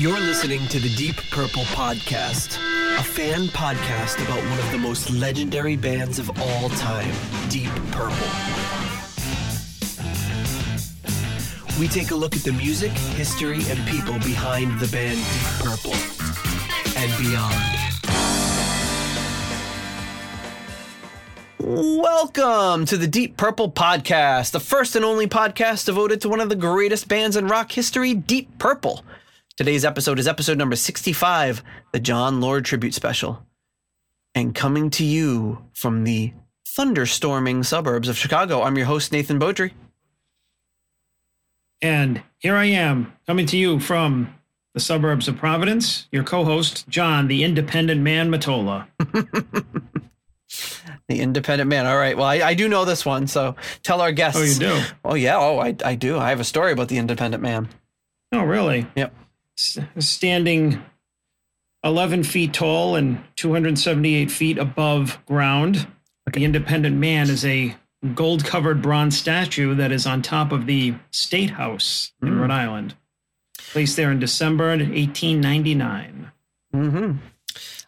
You're listening to the Deep Purple Podcast, a fan podcast about one of the most legendary bands of all time, Deep Purple. We take a look at the music, history, and people behind the band Deep Purple and beyond. Welcome to the Deep Purple Podcast, the first and only podcast devoted to one of the greatest bands in rock history, Deep Purple. Today's episode is episode number 65, the Jon Lord Tribute Special. And coming to you from the thunderstorming suburbs of Chicago, I'm your host, Nathan Beaudry. And here I am coming to you from the suburbs of Providence, your co host, John, the independent man Matola. The independent man. All right. Well, I, I do know this one, so tell our guests. Oh, you do? Oh, yeah. Oh, I, I do. I have a story about the independent man. Oh, really? Yep. Standing 11 feet tall and 278 feet above ground, the independent man is a gold covered bronze statue that is on top of the State House in Mm. Rhode Island, placed there in December 1899. Mm-hmm.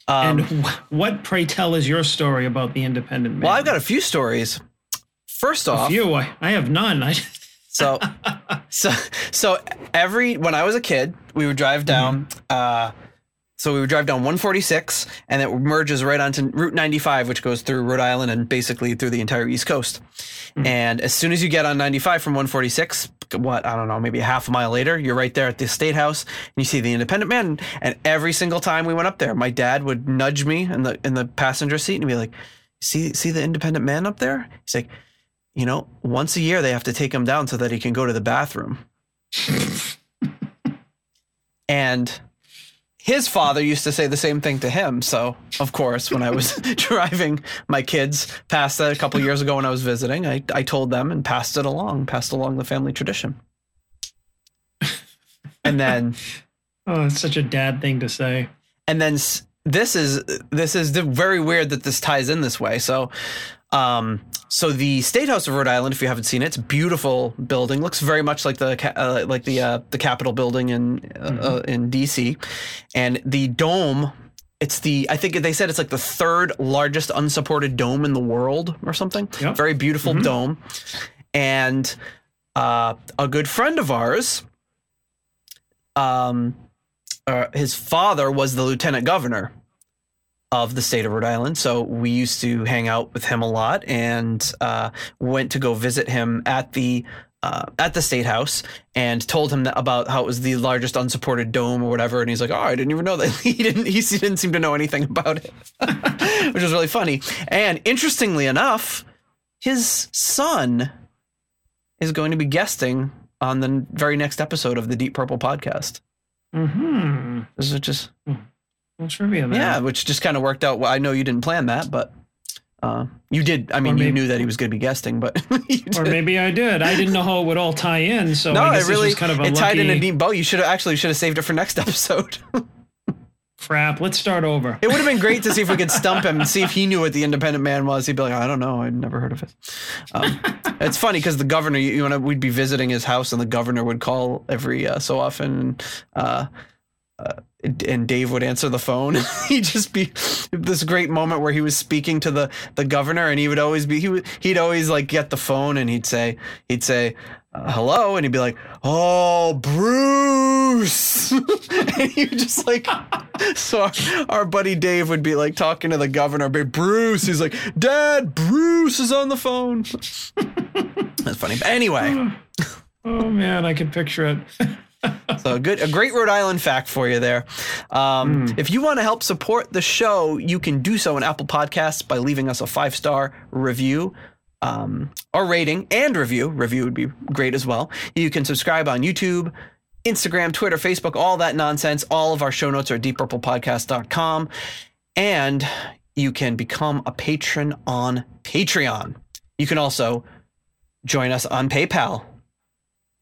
and Um, wh- what, pray tell, is your story about the independent man? well, I've got a few stories. First off, a few. I, I have none. I, So, so, so every when I was a kid, we would drive down. Uh, so we would drive down 146, and it merges right onto Route 95, which goes through Rhode Island and basically through the entire East Coast. And as soon as you get on 95 from 146, what I don't know, maybe a half a mile later, you're right there at the State House, and you see the Independent Man. And every single time we went up there, my dad would nudge me in the in the passenger seat and be like, "See, see the Independent Man up there?" He's like you know, once a year they have to take him down so that he can go to the bathroom. and his father used to say the same thing to him. So, of course, when I was driving my kids past that a couple years ago when I was visiting, I, I told them and passed it along, passed along the family tradition. And then oh, it's such a dad thing to say. and then this is this is very weird that this ties in this way. So, um, so the State House of Rhode Island, if you haven't seen it, it's a beautiful building. Looks very much like the uh, like the uh, the Capitol building in uh, uh, in DC, and the dome. It's the I think they said it's like the third largest unsupported dome in the world or something. Yep. Very beautiful dome, and uh, a good friend of ours. Um, uh, his father was the lieutenant governor of the state of Rhode Island. So we used to hang out with him a lot and uh, went to go visit him at the uh, at the state house and told him that about how it was the largest unsupported dome or whatever. And he's like, "Oh, I didn't even know that." he didn't. He didn't seem to know anything about it, which was really funny. And interestingly enough, his son is going to be guesting on the very next episode of the Deep Purple podcast. Hmm. This is just Well, trivia there. yeah, which just kind of worked out. Well, I know you didn't plan that, but uh, you did. I mean, you knew that he was going to be guesting, but Or maybe I did. I didn't know how it would all tie in. So no, I it really kind of it tied in a neat bow. You should have actually should have saved it for next episode. crap. Let's start over. it would have been great to see if we could stump him and see if he knew what the independent man was. He'd be like, I don't know, I'd never heard of it. Um, it's funny because the governor, you, you know, we'd be visiting his house, and the governor would call every uh, so often. Uh, uh, and Dave would answer the phone. he'd just be this great moment where he was speaking to the the governor, and he would always be he would he'd always like get the phone, and he'd say he'd say uh, hello, and he'd be like, "Oh, Bruce," and would just like so our, our buddy Dave would be like talking to the governor, but Bruce, he's like, "Dad, Bruce is on the phone." That's funny. But anyway. Oh man, I can picture it. So good, a great Rhode Island fact for you there. Um, If you want to help support the show, you can do so in Apple Podcasts by leaving us a five star review. Um, or rating and review. Review would be great as well. You can subscribe on YouTube, Instagram, Twitter, Facebook, all that nonsense. All of our show notes are deeppurplepodcast.com. And you can become a patron on Patreon. You can also join us on PayPal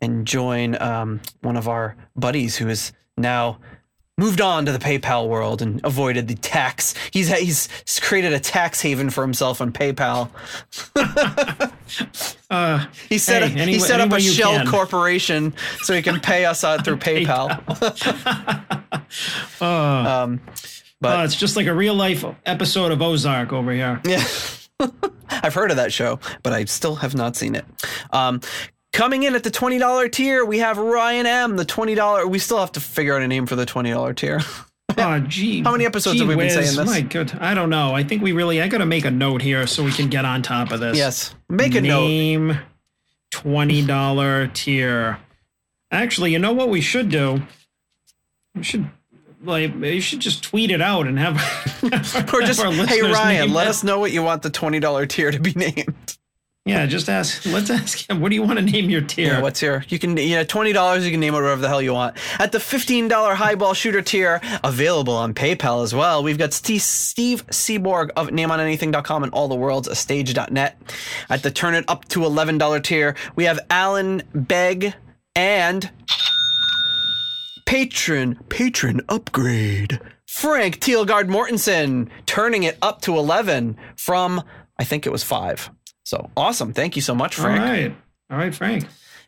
and join um, one of our buddies who is now moved on to the PayPal world and avoided the tax. He's he's created a tax haven for himself on PayPal. Uh, He set Hey, up, any- he set up a shell can. corporation so he can pay us out through PayPal. Uh, Um, but uh, it's just like a real life episode of Ozark over here. Yeah. I've heard of that show, but I still have not seen it. Um, coming in at the $20 tier, we have Ryan M, the $20. We still have to figure out a name for the $20 tier. Oh, gee. How many episodes gee have we been whiz. saying this? Oh my good. I don't know. I think we really. I got to make a note here so we can get on top of this. yes. Make a note. Name twenty dollar tier. Actually, you know what we should do? We should like you should just tweet it out and have Or just, hey, Ryan, let it. us know what you want the $20 tier to be named. Yeah, just ask. Let's ask him. What do you want to name your tier? Yeah, what's your? You can, yeah, twenty dollars. You can name it whatever the hell you want. At the fifteen dollar highball shooter tier, available on PayPal as well. We've got Steve, Steve Seaborg of NameOnAnything.com and All the Worlds, a stage.net. At the turn it up to eleven dollar tier, we have Alan Begg and patron patron upgrade Frank Theilgaard Mortensen, turning it up to eleven from I think it was five. So awesome! Thank you so much, Frank. right. All right, Frank.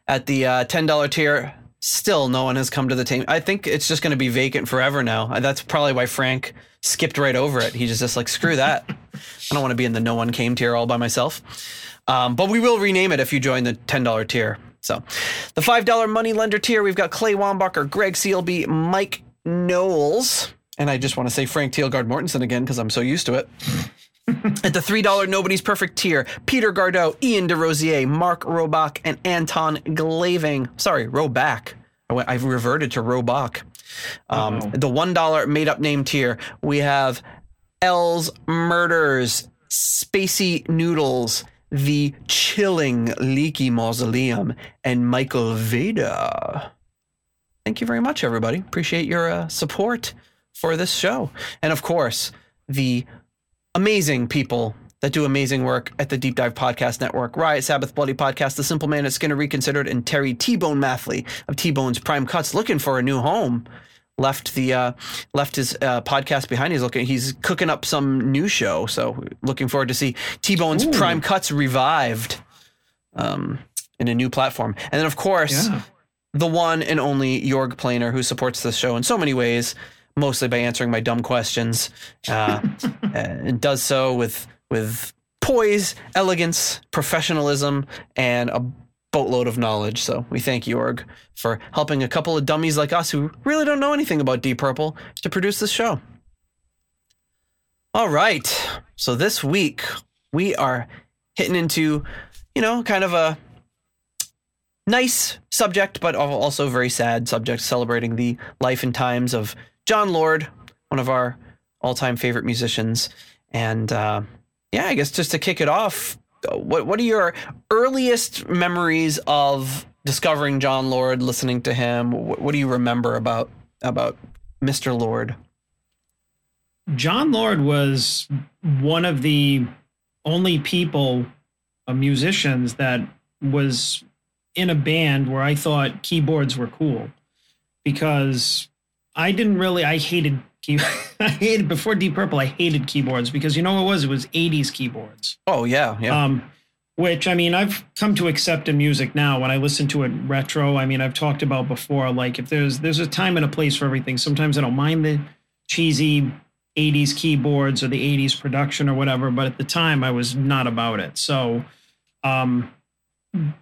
at the uh, $10 tier still no one has come to the team i think it's just going to be vacant forever now. Uh, that's probably why frank skipped right over it. He's just like screw that. I don't want to be in the no one came tier all by myself. Um, but we will rename it if you join the $10 tier. So the $5 money lender tier we've got clay wombacher greg sealby mike knowles and i just want to say frank theilgaard mortensen again because i'm so used to it at the $3 Nobody's Perfect tier, Peter Gardow, Ian Desrosiers, Mark Robach, and Anton Glaving. Sorry, Robach. I went, I've reverted to Robach. Um, the $1 made up name tier, we have Ells Murders, Spacey Noodles, The Chilling Leaky Mausoleum, and Michael Vader. Thank you very much, everybody. Appreciate your uh, support for this show. And of course, the amazing people that do amazing work at the Deep Dive Podcast Network. Riot Sabbath Bloody Podcast, The Simple Man at Skynyrd Reconsydyrd, and Terry T-Bone Mathley of T-Bone's Prime Cuts looking for a new home. Left the uh, left his uh, podcast behind. He's looking. He's cooking up some new show. So looking forward to see T-Bone's Ooh. Prime Cuts revived um, in a new platform. And then of course Yeah. the one and only Jörg Planer, who supports this show in so many ways, mostly by answering my dumb questions, uh, and does so with with poise, elegance, professionalism, and a boatload of knowledge. So we thank Jörg for helping a couple of dummies like us who really don't know anything about Deep Purple to produce this show. All right. So this week we are hitting into, you know, kind of a nice subject, but also very sad subject, celebrating the life and times of Jon Lord, one of our all-time favorite musicians. And uh, yeah, I guess just to kick it off, what what are your earliest memories of discovering Jon Lord, listening to him? What, what do you remember about about Mr. Lord? Jon Lord was one of the only people, uh, musicians that was in a band where I thought keyboards were cool because I didn't really, I hated, key, I hated, before Deep Purple, I hated keyboards because you know what it was? It was 80s keyboards. Oh yeah, yeah. Um, which I mean, I've come to accept in music now. When I listen to it retro, I mean, I've talked about before. Like, if there's there's a time and a place for everything. Sometimes I don't mind the cheesy '80s keyboards or the '80s production or whatever, but at the time I was not about it. So, um,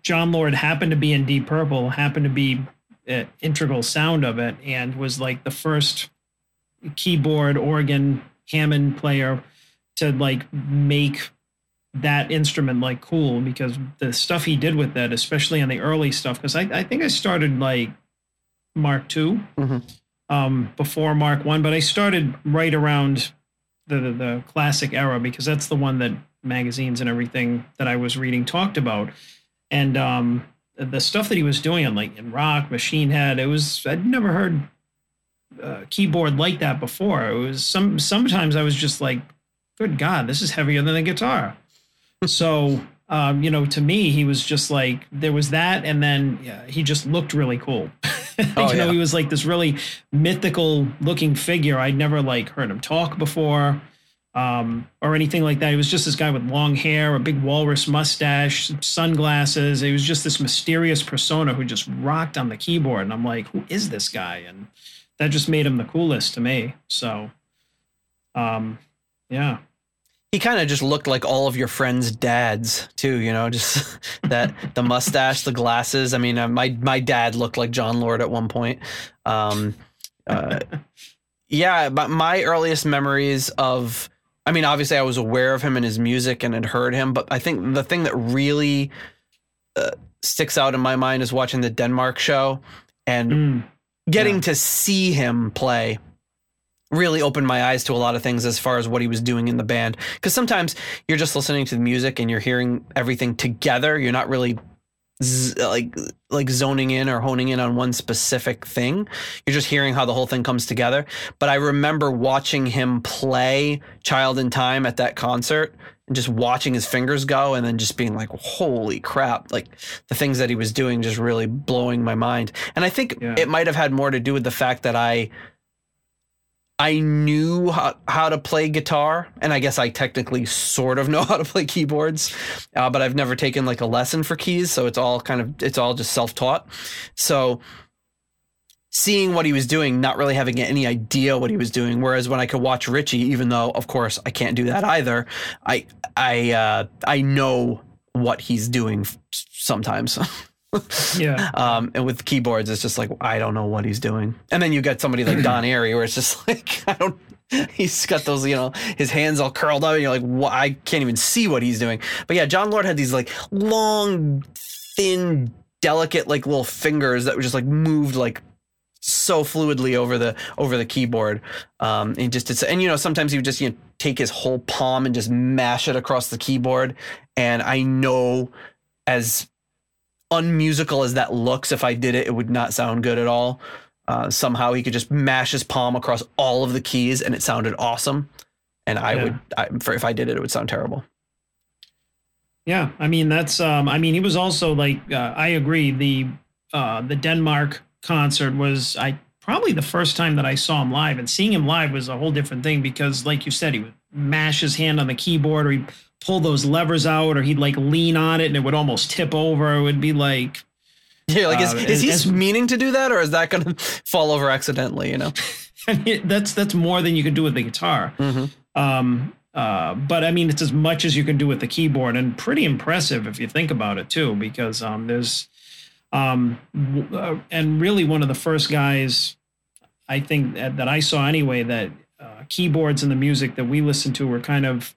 Jon Lord happened to be in Deep Purple, happened to be an integral sound of it, and was like the first keyboard organ Hammond player to like make that instrument like cool because the stuff he did with that, especially on the early stuff, because I, I think I started like Mark II Mhm. um, before Mark One, but I started right around the, the the classic era because that's the one that magazines and everything that I was reading talked about, and um, the stuff that he was doing on like in rock, Machine Head, it was I'd never heard a keyboard like that before. It was some sometimes I was just like, good God, this is heavier than a guitar. so um, you know, to me, he was just like there was that, and then yeah, he just looked really cool. Oh, you know, yeah. he was like this really mythical looking figure. I'd never like heard him talk before. Um, or anything like that. He was just this guy with long hair, a big walrus mustache, sunglasses. He was just this mysterious persona who just rocked on the keyboard. And I'm like, who is this guy? And that just made him the coolest to me. So, um, yeah. He kind of just looked like all of your friends' dads too, you know, just that the mustache, the glasses. I mean, uh, my my dad looked like Jon Lord at one point. Um, uh, yeah, but my earliest memories of I mean, obviously, I was aware of him and his music and had heard him, but I think the thing that really uh, sticks out in my mind is watching the Denmark show and mm, getting yeah. to see him play really opened my eyes to a lot of things as far as what he was doing in the band. Because sometimes you're just listening to the music and you're hearing everything together. You're not really z- like like zoning in or honing in on one specific thing. You're just hearing how the whole thing comes together. But I remember watching him play Child in Time at that concert and just watching his fingers go and then just being like, holy crap. Like the things that he was doing just really blowing my mind. And I think yeah. it might have had more to do with the fact that I I knew how, how to play guitar, and I guess I technically sort of know how to play keyboards, uh, but I've never taken like a lesson for keys, so it's all kind of it's all just self taught. So seeing what he was doing, not really having any idea what he was doing. Whereas when I could watch Ritchie, even though of course I can't do that either, I I uh, I know what he's doing sometimes. yeah. Um, and with keyboards, it's just like I don't know what he's doing. And then you got somebody like Don Airey, where it's just like I don't. He's got those, you know, his hands all curled up, and you're like, what? I can't even see what he's doing. But yeah, Jon Lord had these like long, thin, delicate, like little fingers that were just like moved like so fluidly over the over the keyboard. Um, and just it's and you know sometimes he would just you know take his whole palm and just mash it across the keyboard. And I know as unmusical as that looks, if I did it, it would not sound good at all. Uh, somehow he could just mash his palm across all of the keys and it sounded awesome. And I yeah. would, I, for, if I did it, it would sound terrible. Yeah, I mean that's. Um, I mean he was also like. Uh, I agree. The uh, the Denmark concert was I probably the first time that I saw him live, and seeing him live was a whole different thing because, like you said, he would mash his hand on the keyboard or he pull those levers out or he'd like lean on it and it would almost tip over. It would be like yeah, like is, uh, is he as, meaning to do that or is that going to fall over accidentally? You know, I mean, that's that's more than you can do with the guitar. Mm-hmm. Um, uh, but I mean, it's as much as you can do with the keyboard, and pretty impressive if you think about it too, because um, there's um, uh, and really one of the first guys I think that, that I saw anyway that uh, keyboards and the music that we listened to were kind of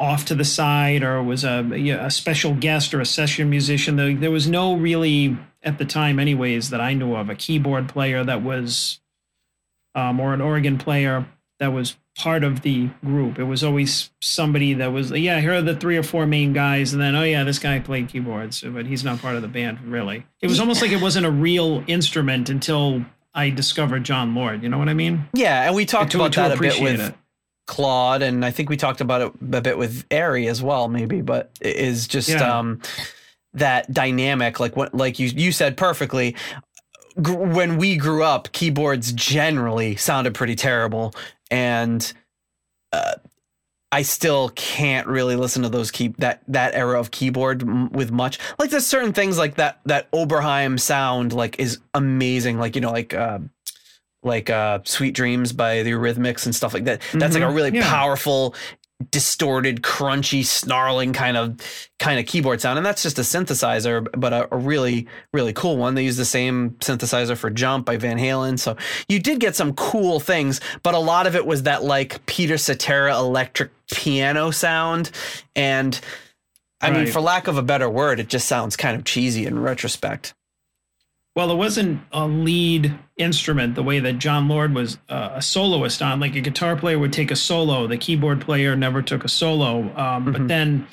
off to the side or was a, a special guest or a session musician. There was no really, at the time, anyways, that I knew of, a keyboard player that was, um, or an organ player that was part of the group. It was always somebody that was, yeah, here are the three or four main guys. And then, oh, yeah, this guy played keyboards, but he's not part of the band, really. It was almost like it wasn't a real instrument until I discovered Jon Lord. You know what I mean? Yeah. And we talked to, about to that a bit with. It Claude, and I think we talked about it a bit with Airey as well, maybe, but is just yeah. um, that dynamic, like what, like you you said perfectly. G- when we grew up, keyboards generally sounded pretty terrible, and uh, I still can't really listen to those key that that era of keyboard m- with much. Like there's certain things like that that Oberheim sound like is amazing. Like you know like. Uh, like uh, Sweet Dreams by the Eurythmics and stuff like that. That's mm-hmm. like a mm-hmm. really yeah. powerful, distorted, crunchy, snarling kind of kind of keyboard sound, and that's just a synthesizer, but a, a, really really cool one. They use the same synthesizer for Jump by Van Halen, so you did get some cool things, but a lot of it was that like Peter Cetera electric piano sound, and I right. mean, for lack of a better word, it just sounds kind of cheesy in retrospect. Well, it wasn't a lead instrument the way that Jon Lord was uh, a soloist on. Like a guitar player would take a solo, the keyboard player never took a solo. Um, mm-hmm. But then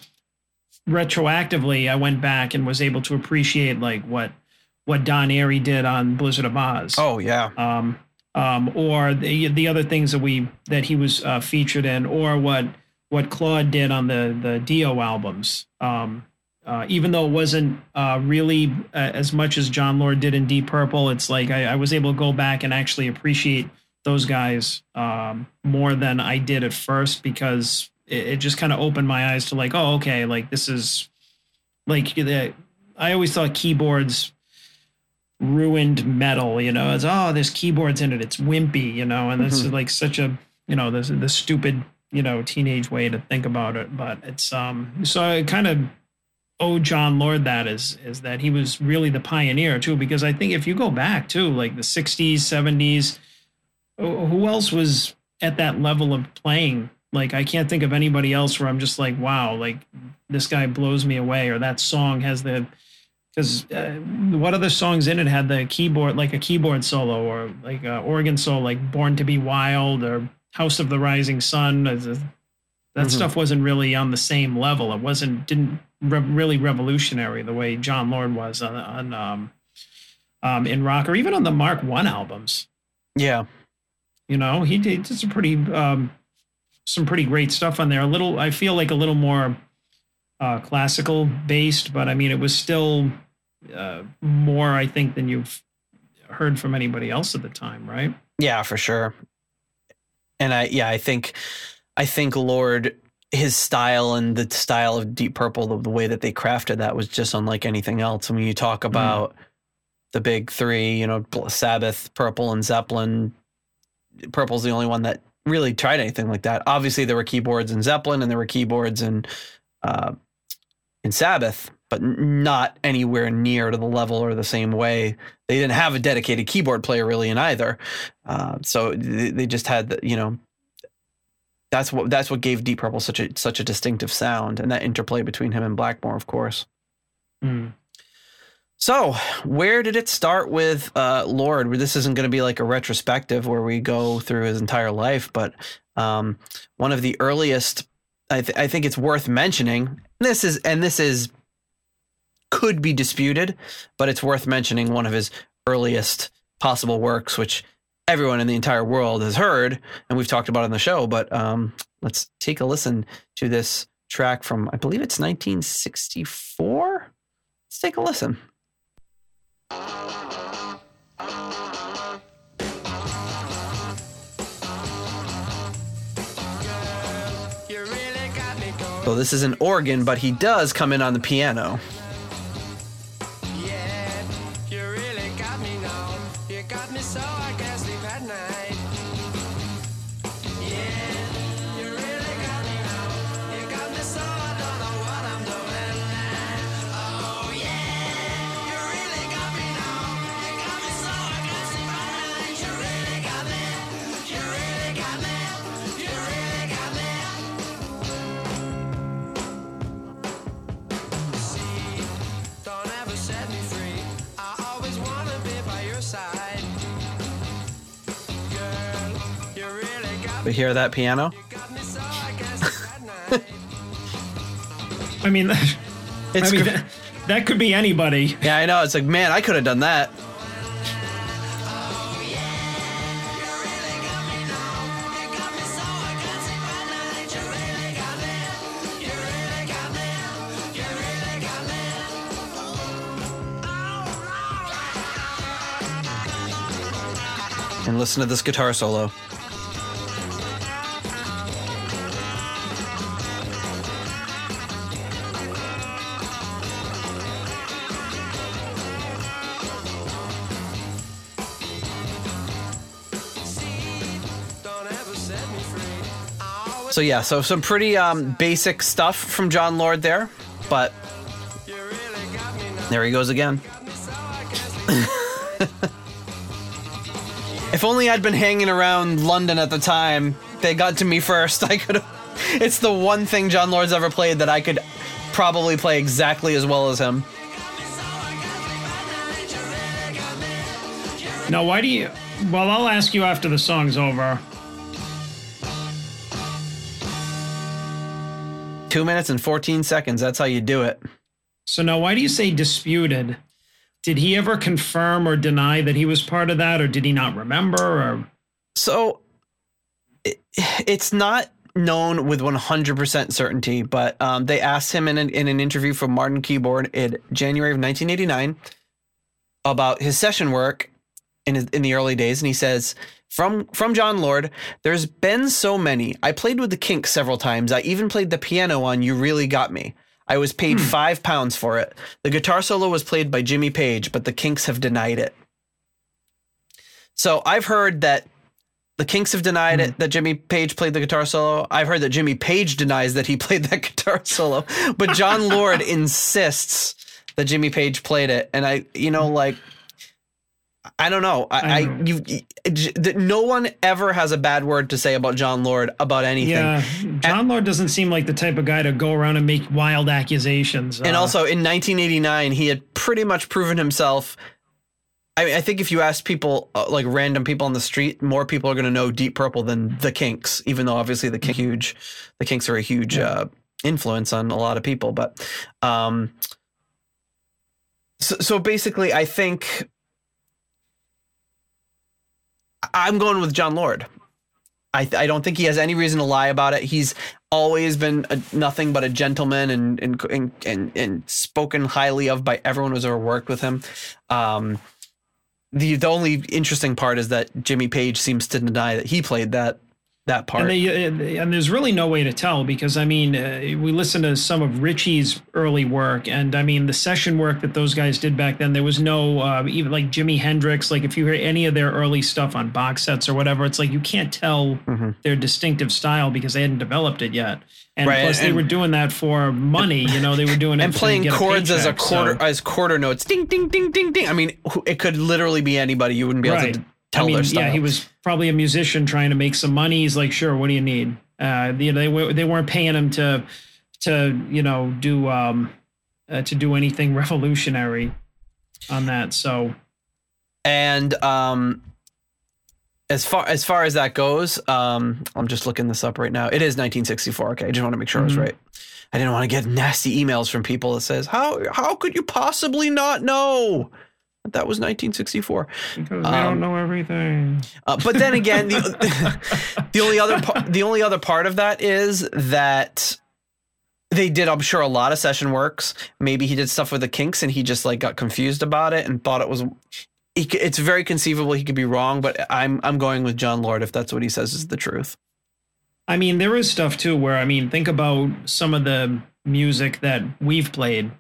retroactively, I went back and was able to appreciate like what what Don Airey did on Blizzard of Ozz. Oh yeah. Um, um, or the the other things that we that he was uh, featured in, or what what Claude did on the the Dio albums. Um, uh, even though it wasn't uh, really uh, as much as Jon Lord did in Deep Purple, it's like I, I, was able to go back and actually appreciate those guys um, more than I did at first because it, it just kind of opened my eyes to like, oh, okay, like this is like the, I always thought keyboards ruined metal, you know, as oh, there's keyboards in it, it's wimpy, you know, and this Mhm. is like such a, you know, this the stupid, you know, teenage way to think about it. But it's um so I kind of owe Jon Lord that is is that he was really the pioneer too, because I think if you go back to like the sixties, seventies, who else was at that level of playing? Like I can't think of anybody else where I'm just like, wow, like this guy blows me away, or that song has the because uh, what other songs in it had the keyboard like a keyboard solo or like a organ solo like born to be wild or house of the rising sun that Mhm. stuff wasn't really on the same level it wasn't didn't re- really revolutionary the way jon lord was on, on um, um, in rock or even on the mark one albums Yeah. you know he did, did some pretty um, some pretty great stuff on there a little i feel like a little more uh, classical based but i mean it was still uh, more i think than you've heard from anybody else at the time right Yeah, for sure. And I yeah, I think I think Lord his style and the style of Deep Purple, the, the way that they crafted that was just unlike anything else. I mean, you talk about the big three, you know, Sabbath, Purple, and Zeppelin. Purple's the only one that really tried anything like that. Obviously, there were keyboards in Zeppelin and there were keyboards in uh, in Sabbath, but not anywhere near to the level or the same way. They didn't have a dedicated keyboard player really in either. Uh, so they, they just had, the, you know, that's what that's what gave Deep Purple such a such a distinctive sound, and that interplay between him and Blackmore, of course. Mm. So, where did it start with uh, Lord? This isn't going to be like a retrospective where we go through his entire life, but um, one of the earliest. I, th- I think it's worth mentioning. This is and this is could be disputed, but it's worth mentioning one of his earliest possible works, which everyone in the entire world has heard, and we've talked about on the show. But um, let's take a listen to this track from I believe it's 1964. Let's take a listen. So this is an organ, but he does come in on the piano. Hear that piano? got me so I can't sleep at night. i mean It's I mean that, that could be anybody yeah, I know. It's like, man, I could have done that. And listen to this guitar solo. So yeah, so some pretty um, basic stuff from Jon Lord there, but there he goes again. If only I'd been hanging around London at the time, they got to me first. I could. It's the one thing Jon Lord's ever played that I could probably play exactly as well as him. now why do you well i'll ask you after the song's over Two minutes and 14 seconds. That's how you do it. So now, why do you say disputed? Did he ever confirm or deny that he was part of that, or did he not remember? Or So it, it's not known with 100% certainty, but um, they asked him in an, in an interview from Martin Keyboard in January of 1989 about his session work. in his, in the early days, and he says. From from Jon Lord, there's been so many. I played with the Kinks several times. I even played the piano on "You Really Got Me." I was paid hmm. five pounds for it. The guitar solo was played by Jimmy Page, but the Kinks have denied it. So I've heard that the Kinks have denied it hmm. that Jimmy Page played the guitar solo. I've heard that Jimmy Page denies that he played that guitar solo, but Jon Lord insists that Jimmy Page played it. And I, you know, like, I don't know. I, I I, you, you- no one ever has a bad word to say about Jon Lord about anything. Yeah, Jon Lord doesn't seem like the type of guy to go around and make wild accusations. And Uh, also in 1989, he had pretty much proven himself. I mean, I think if you ask people, uh, like random people on the street, more people are going to know Deep Purple than the Kinks, even though obviously the Kinks, huge, the Kinks are a huge uh, influence on a lot of people. But, um, so, so basically, I think I'm going with Jon Lord. I, I don't think he has any reason to lie about it. He's always been a, nothing but a gentleman and and, and and and spoken highly of by everyone who's ever worked with him. Um, the the only interesting part is that Jimmy Page seems to deny that he played that that part. And, they, and there's really no way to tell because I mean, uh, we listened to some of Ritchie's early work, and I mean, the session work that those guys did back then. There was no uh, even like Jimi Hendrix. Like if you hear any of their early stuff on box sets or whatever, it's like you can't tell Mhm. their distinctive style because they hadn't developed it yet. And Right, plus, they were doing that for money. You know, they were doing it and playing chords as a paycheck, so- quarter as quarter notes, ding ding ding ding ding. I mean, it could literally be anybody. You wouldn't be able Right. to tell I mean, their style. yeah, he was probably a musician trying to make some money. He's like, sure, what do you need? Uh, you know, they were they weren't paying him to to you know do um uh, to do anything revolutionary on that. So And um, as far as far as that goes, um, I'm just looking this up right now. It is 1964. Okay, I just want to make sure I was Mhm. right. I didn't want to get nasty emails from people that says how how could you possibly not know that was 1964. because we don't know everything. Uh, but then again, the the only other part, the only other part of that is that they did, I'm sure, a lot of session works. Maybe he did stuff with the Kinks and he just like got confused about it and thought it was. It's very conceivable he could be wrong, but I'm I'm going with Jon Lord if that's what he says is the truth. I mean, there is stuff too where I mean, think about some of the music that we've played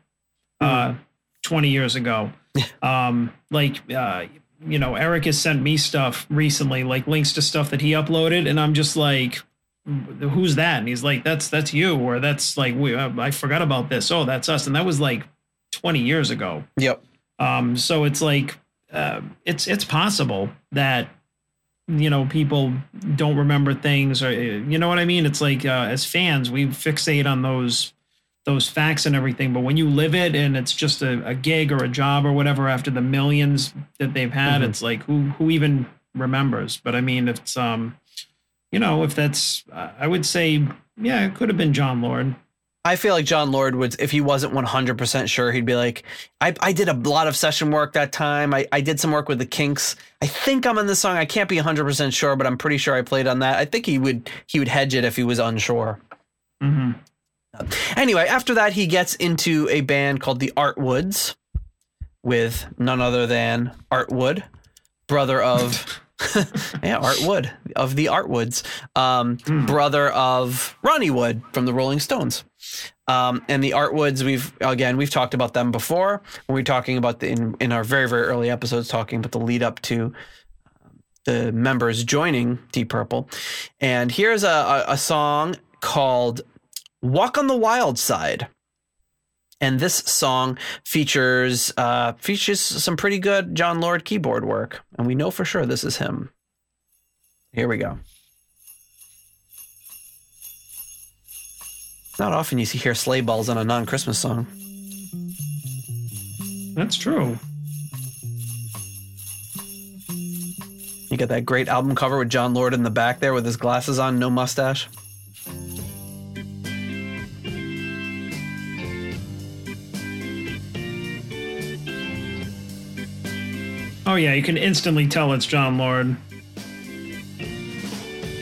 uh, 20 years ago. um, like, uh, you know, Eric has sent me stuff recently, like links to stuff that he uploaded, and I'm just like, "Who's that?" And he's like, "That's that's you," or "That's like we uh, I forgot about this. Oh, that's us." And that was like 20 years ago. Yep. Um, so it's like uh, it's it's possible that you know people don't remember things or uh, you know what I mean. It's like uh, as fans we fixate on those those facts and everything, but when you live it and it's just a, a gig or a job or whatever after the millions that they've had, Mhm. it's like who who even remembers? But I mean, if it's um, you know, if that's uh, I would say yeah, it could have been Jon Lord. I feel like Jon Lord would, if he wasn't 100% sure, he'd be like, I, I did a lot of session work that time. I, I did some work with the Kinks. I think I'm on this song. I can't be 100% sure, but I'm pretty sure I played on that. I think he would, he would hedge it if he was unsure. hmm Anyway, after that, he gets into a band called the Artwoods with none other than Art Wood, brother of, yeah, Art Wood of the Artwoods, um, Hmm. brother of Ronnie Wood from the Rolling Stones. Um, and the Artwoods, we've again we've talked about them before. When we are talking about the in, in our very very early episodes, talking about the lead up to um, the members joining Deep Purple. And here's a, a, a song called "Walk on the Wild Side." And this song features uh, features some pretty good Jon Lord keyboard work, and we know for sure this is him. Here we go. Not often you see hear sleigh bells on a non-Christmas song. That's true. You got that great album cover with Jon Lord in the back there with his glasses on, no mustache. Oh yeah, you can instantly tell it's Jon Lord.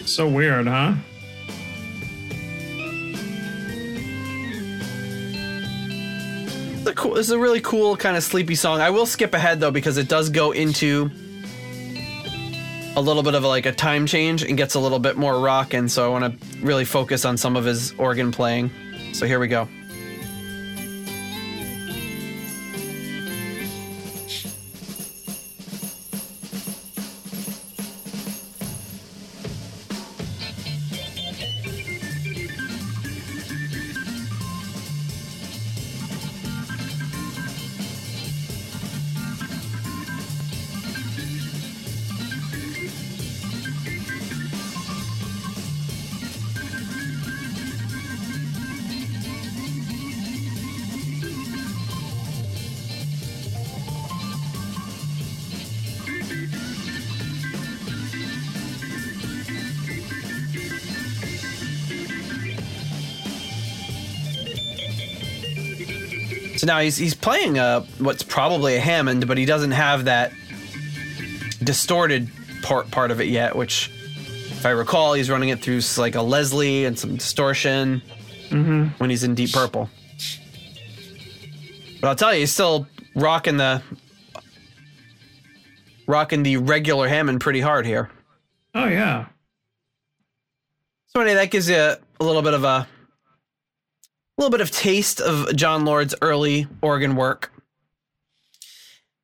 So weird, huh? Cool, is a really cool kind of sleepy song. I will skip ahead though because it does go into a little bit of a, like a time change and gets a little bit more rock, and so I want to really focus on some of his organ playing. So here we go. So now he's he's playing a what's probably a Hammond, but he doesn't have that distorted part part of it yet. Which, if I recall, he's running it through like a Leslie and some distortion mm-hmm. when he's in Deep Purple. But I'll tell you, he's still rocking the rocking the regular Hammond pretty hard here. Oh yeah. So anyway, that gives you a little bit of a, a little bit of taste of Jon Lord's early organ work.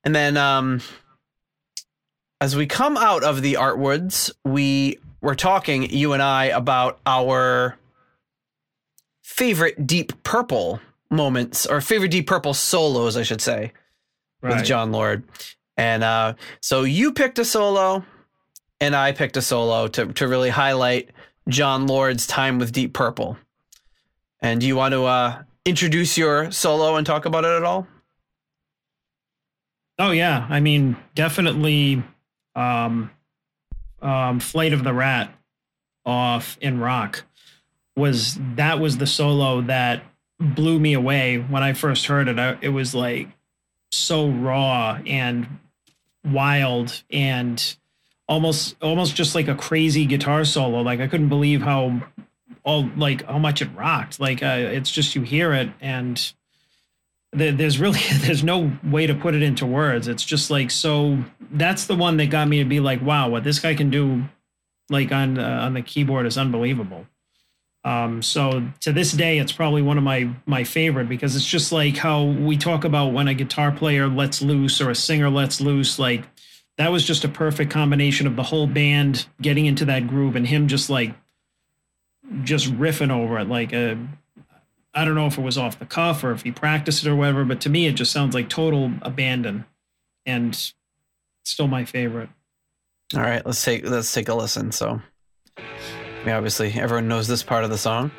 And then um as we come out of the Artwoods, we were talking, you and I, about our favorite deep purple moments or favorite deep purple solos, I should say Right. with Jon Lord. And uh, so you picked a solo, and I picked a solo to, to really highlight Jon Lord's time with Deep Purple. And do you want to uh, introduce your solo and talk about it at all? Oh yeah, I mean definitely um um Flight of the Rat off in rock was that was the solo that blew me away when I first heard it. I, it was like so raw and wild and almost almost just like a crazy guitar solo. Like I couldn't believe how all like how much it rocked. Like uh, it's just you hear it and there- there's really there's no way to put it into words it's just like so that's the one that got me to be like wow what this guy can do like on uh, on the keyboard is unbelievable um so to this day it's probably one of my my favorite because it's just like how we talk about when a guitar player lets loose or a singer lets loose like that was just a perfect combination of the whole band getting into that groove and him just like just riffing over it like a I don't know if it was off the cuff or if he practiced it or whatever, but to me it just sounds like total abandon and still my favorite. All right, let's take let's take a listen. So, yeah, obviously everyone knows this part of the song,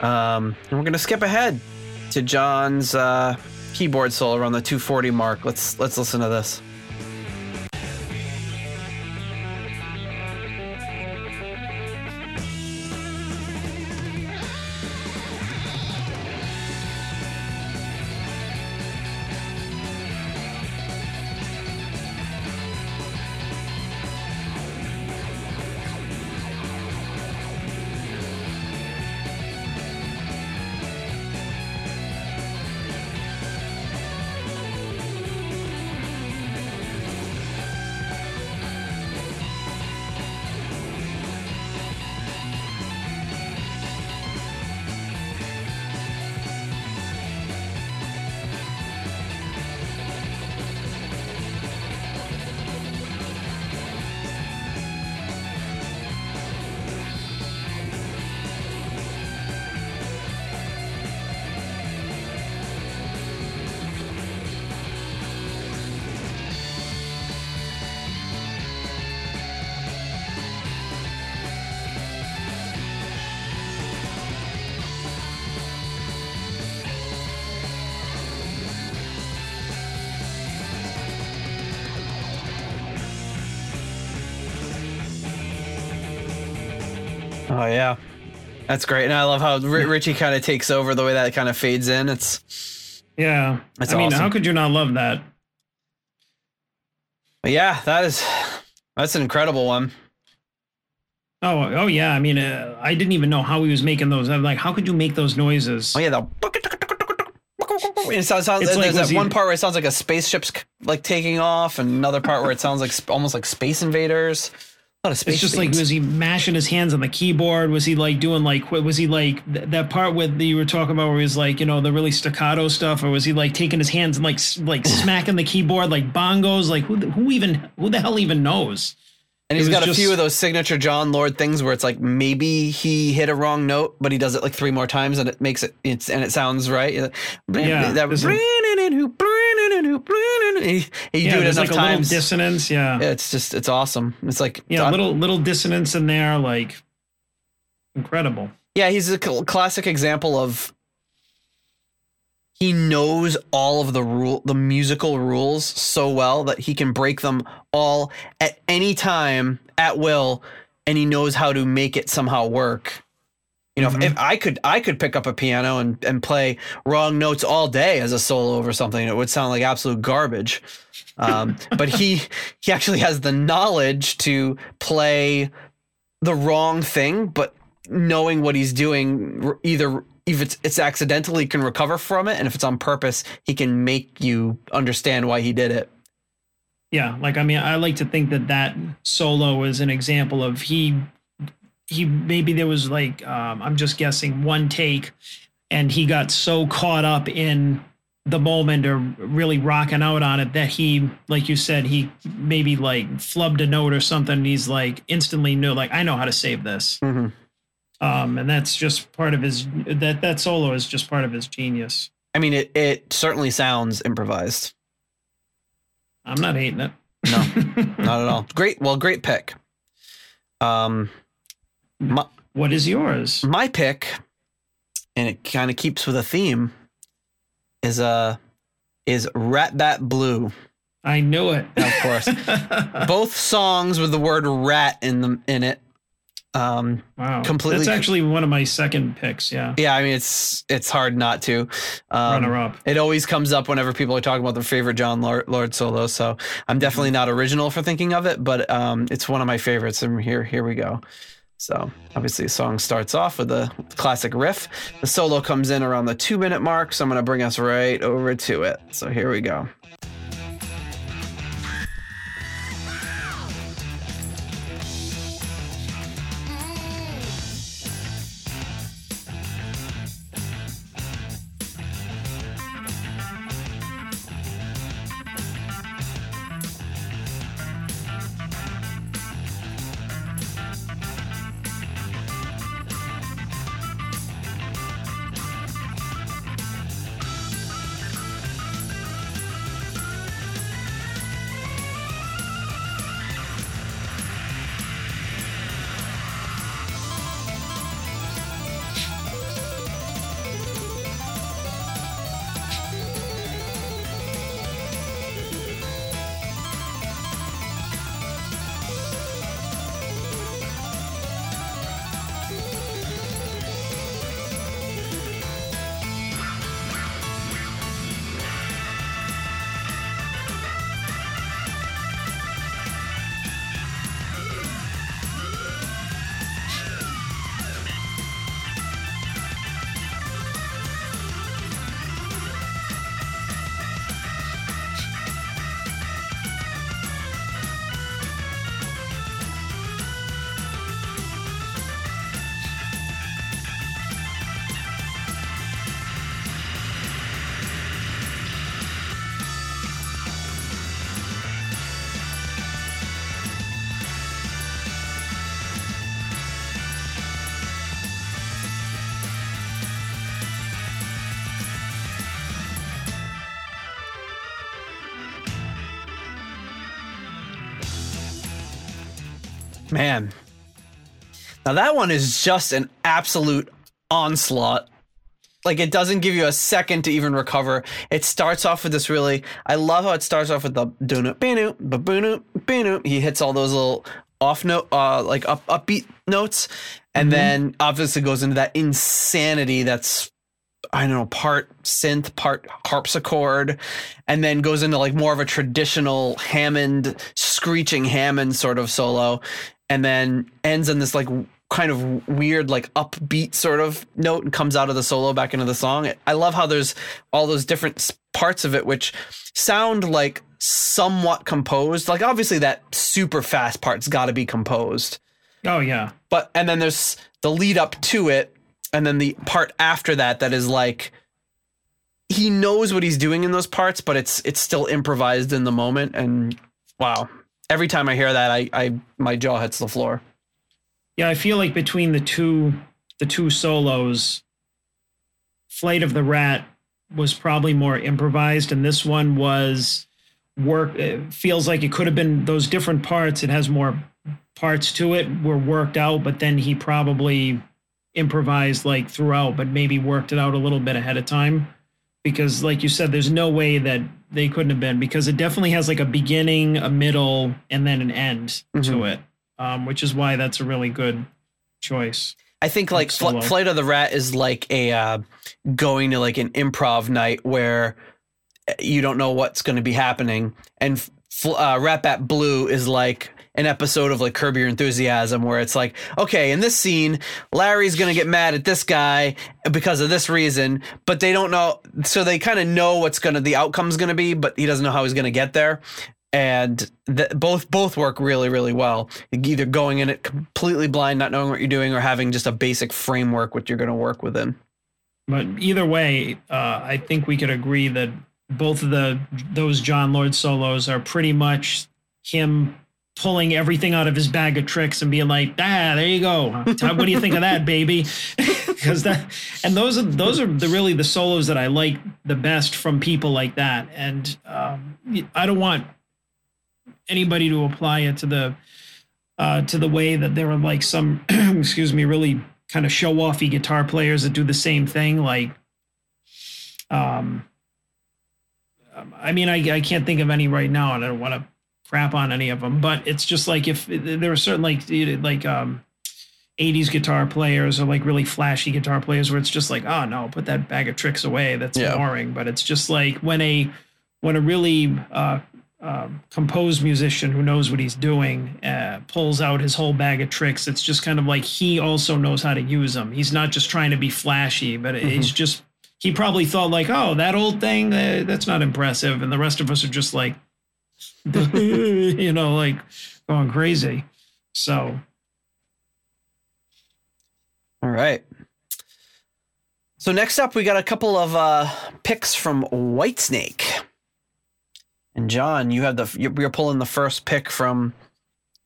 um, and we're gonna skip ahead to John's uh, keyboard solo around the 240 mark. Let's let's listen to this. Oh yeah, that's great, and I love how R- Ritchie kind of takes over the way that kind of fades in. It's Yeah. That's I mean, awesome. how could you not love that? yeah, that is that's an incredible one. Oh, oh yeah. I mean, uh, I didn't even know how he was making those. I'm like, how could you make those noises? Oh yeah, the it sounds, sounds It's like, there's that he- one part where it sounds like a spaceship's like taking off, and another part where it sounds like almost like Space Invaders. A lot of space. It's just like was he mashing his hands on the keyboard? Was he like doing like what was he like th- that part with the, you were talking about where he was like you know the really staccato stuff, or was he like taking his hands and like like smacking the keyboard like bongos? Like who who even who the hell even knows? And he's got a just- few of those signature Jon Lord things where it's like maybe he hit a wrong note, but he does it like three more times and it makes it it's and it sounds right. Yeah, that there's a- he, he Yeah, do it enough like a little times. dissonance. Yeah, Yeah, it's just it's awesome. It's like yeah, I'm- little little dissonance in there, like incredible. Yeah, he's a cl- classic example of he knows all of the rule the musical rules so well that he can break them all at any time at will and he knows how to make it somehow work. You know, if- Mhm. if, I could I could pick up a piano and, and play wrong notes all day as a solo over something, it would sound like absolute garbage. Um, but he he actually has the knowledge to play the wrong thing, but knowing what he's doing, either if it's it's accidentally can recover from it, and if it's on purpose, he can make you understand why he did it. Yeah, like I mean, I like to think that that solo is an example of he he maybe there was like um, I'm just guessing one take, and he got so caught up in the moment or really rocking out on it that he, like you said, he maybe like flubbed a note or something. And he's like instantly knew like I know how to save this, Mhm. um, and that's just part of his that that solo is just part of his genius. I mean, it it certainly sounds improvised. I'm not hating it. No, not at all. Great, well, great pick. Um, my what is yours? my pick, and it kind of keeps with a theme, is uh is Rat Bat Blue. I knew it. Of course. Both songs with the word rat in them in it. Um, Wow, completely That's actually one of my second picks. Yeah, yeah, I mean it's it's hard not to. Um, runner up. It always comes up whenever people are talking about their favorite Jon Lord, Lord solo. So I'm definitely not original for thinking of it, but um, it's one of my favorites. And here, here we go. So obviously, the song starts off with a classic riff. The solo comes in around the two minute mark, so I'm going to bring us right over to it. So here we go. Man. Now that one is just an absolute onslaught. Like it doesn't give you a second to even recover. It starts off with this really I love how it starts off with the doonu binu babunu binu. He hits all those little off note uh like up upbeat notes and then obviously goes into that insanity that's I don't know, part synth, part harpsichord, and then goes into like more of a traditional Hammond, screeching Hammond sort of solo, and then ends in this like kind of weird, like upbeat sort of note and comes out of the solo back into the song. I love how there's all those different parts of it which sound like somewhat composed. Like obviously that super fast part's got to be composed. Oh yeah. But and then there's the lead up to it and then the part after that that is like he knows what he's doing in those parts, but it's it's still improvised in the moment and wow. Every time I hear that I I my jaw hits the floor. Yeah, I feel like between the two the two solos, Flight of the Rat was probably more improvised, and this one was work. It feels like it could have been those different parts. It has more parts to it were worked out, but then he probably improvised like throughout, but maybe worked it out a little bit ahead of time. Because, like you said, there's no way that they couldn't have been because it definitely has like a beginning, a middle, and then an end to Mhm. it, um, which is why that's a really good choice. I think like Fl- Flight of the Rat is like a uh, going to like an improv night where you don't know what's going to be happening, and Fl- uh, Rat Bat Blue is like an episode of like Curb Your Enthusiasm where it's like, okay, in this scene, Larry's to get mad at this guy because of this reason, but they don't know, so they kind of know what's to the outcome's to be, but he doesn't know how he's to get there. And th- both both work really really well. Either going in it completely blind, not knowing what you're doing, or having just a basic framework what you're going to work within. But either way, uh, I think we could agree that both of the those Jon Lord solos are pretty much him pulling everything out of his bag of tricks and being like, "Ah, there you go. What do you think of that, baby?" Because that and those are those are the really the solos that I like the best from people like that. And um, I don't want anybody to apply it to the uh, to the way that there are like some excuse me really kind of show offy guitar players that do the same thing like um i mean I, I can't think of any right now and i don't want to crap on any of them but it's just like if there are certain like like um 80s guitar players or like really flashy guitar players where it's just like oh no put that bag of tricks away that's Yeah. boring but it's just like when a when a really uh um, composed musician who knows what he's doing uh, pulls out his whole bag of tricks. It's just kind of like he also knows how to use them. He's not just trying to be flashy, but it's just he probably thought like, oh, that old thing, uh, that's not impressive, and the rest of us are just like, you know, like going crazy. So All right. So next up, we got a couple of uh, picks from Whitesnake. And John, you have the you're pulling the first pick from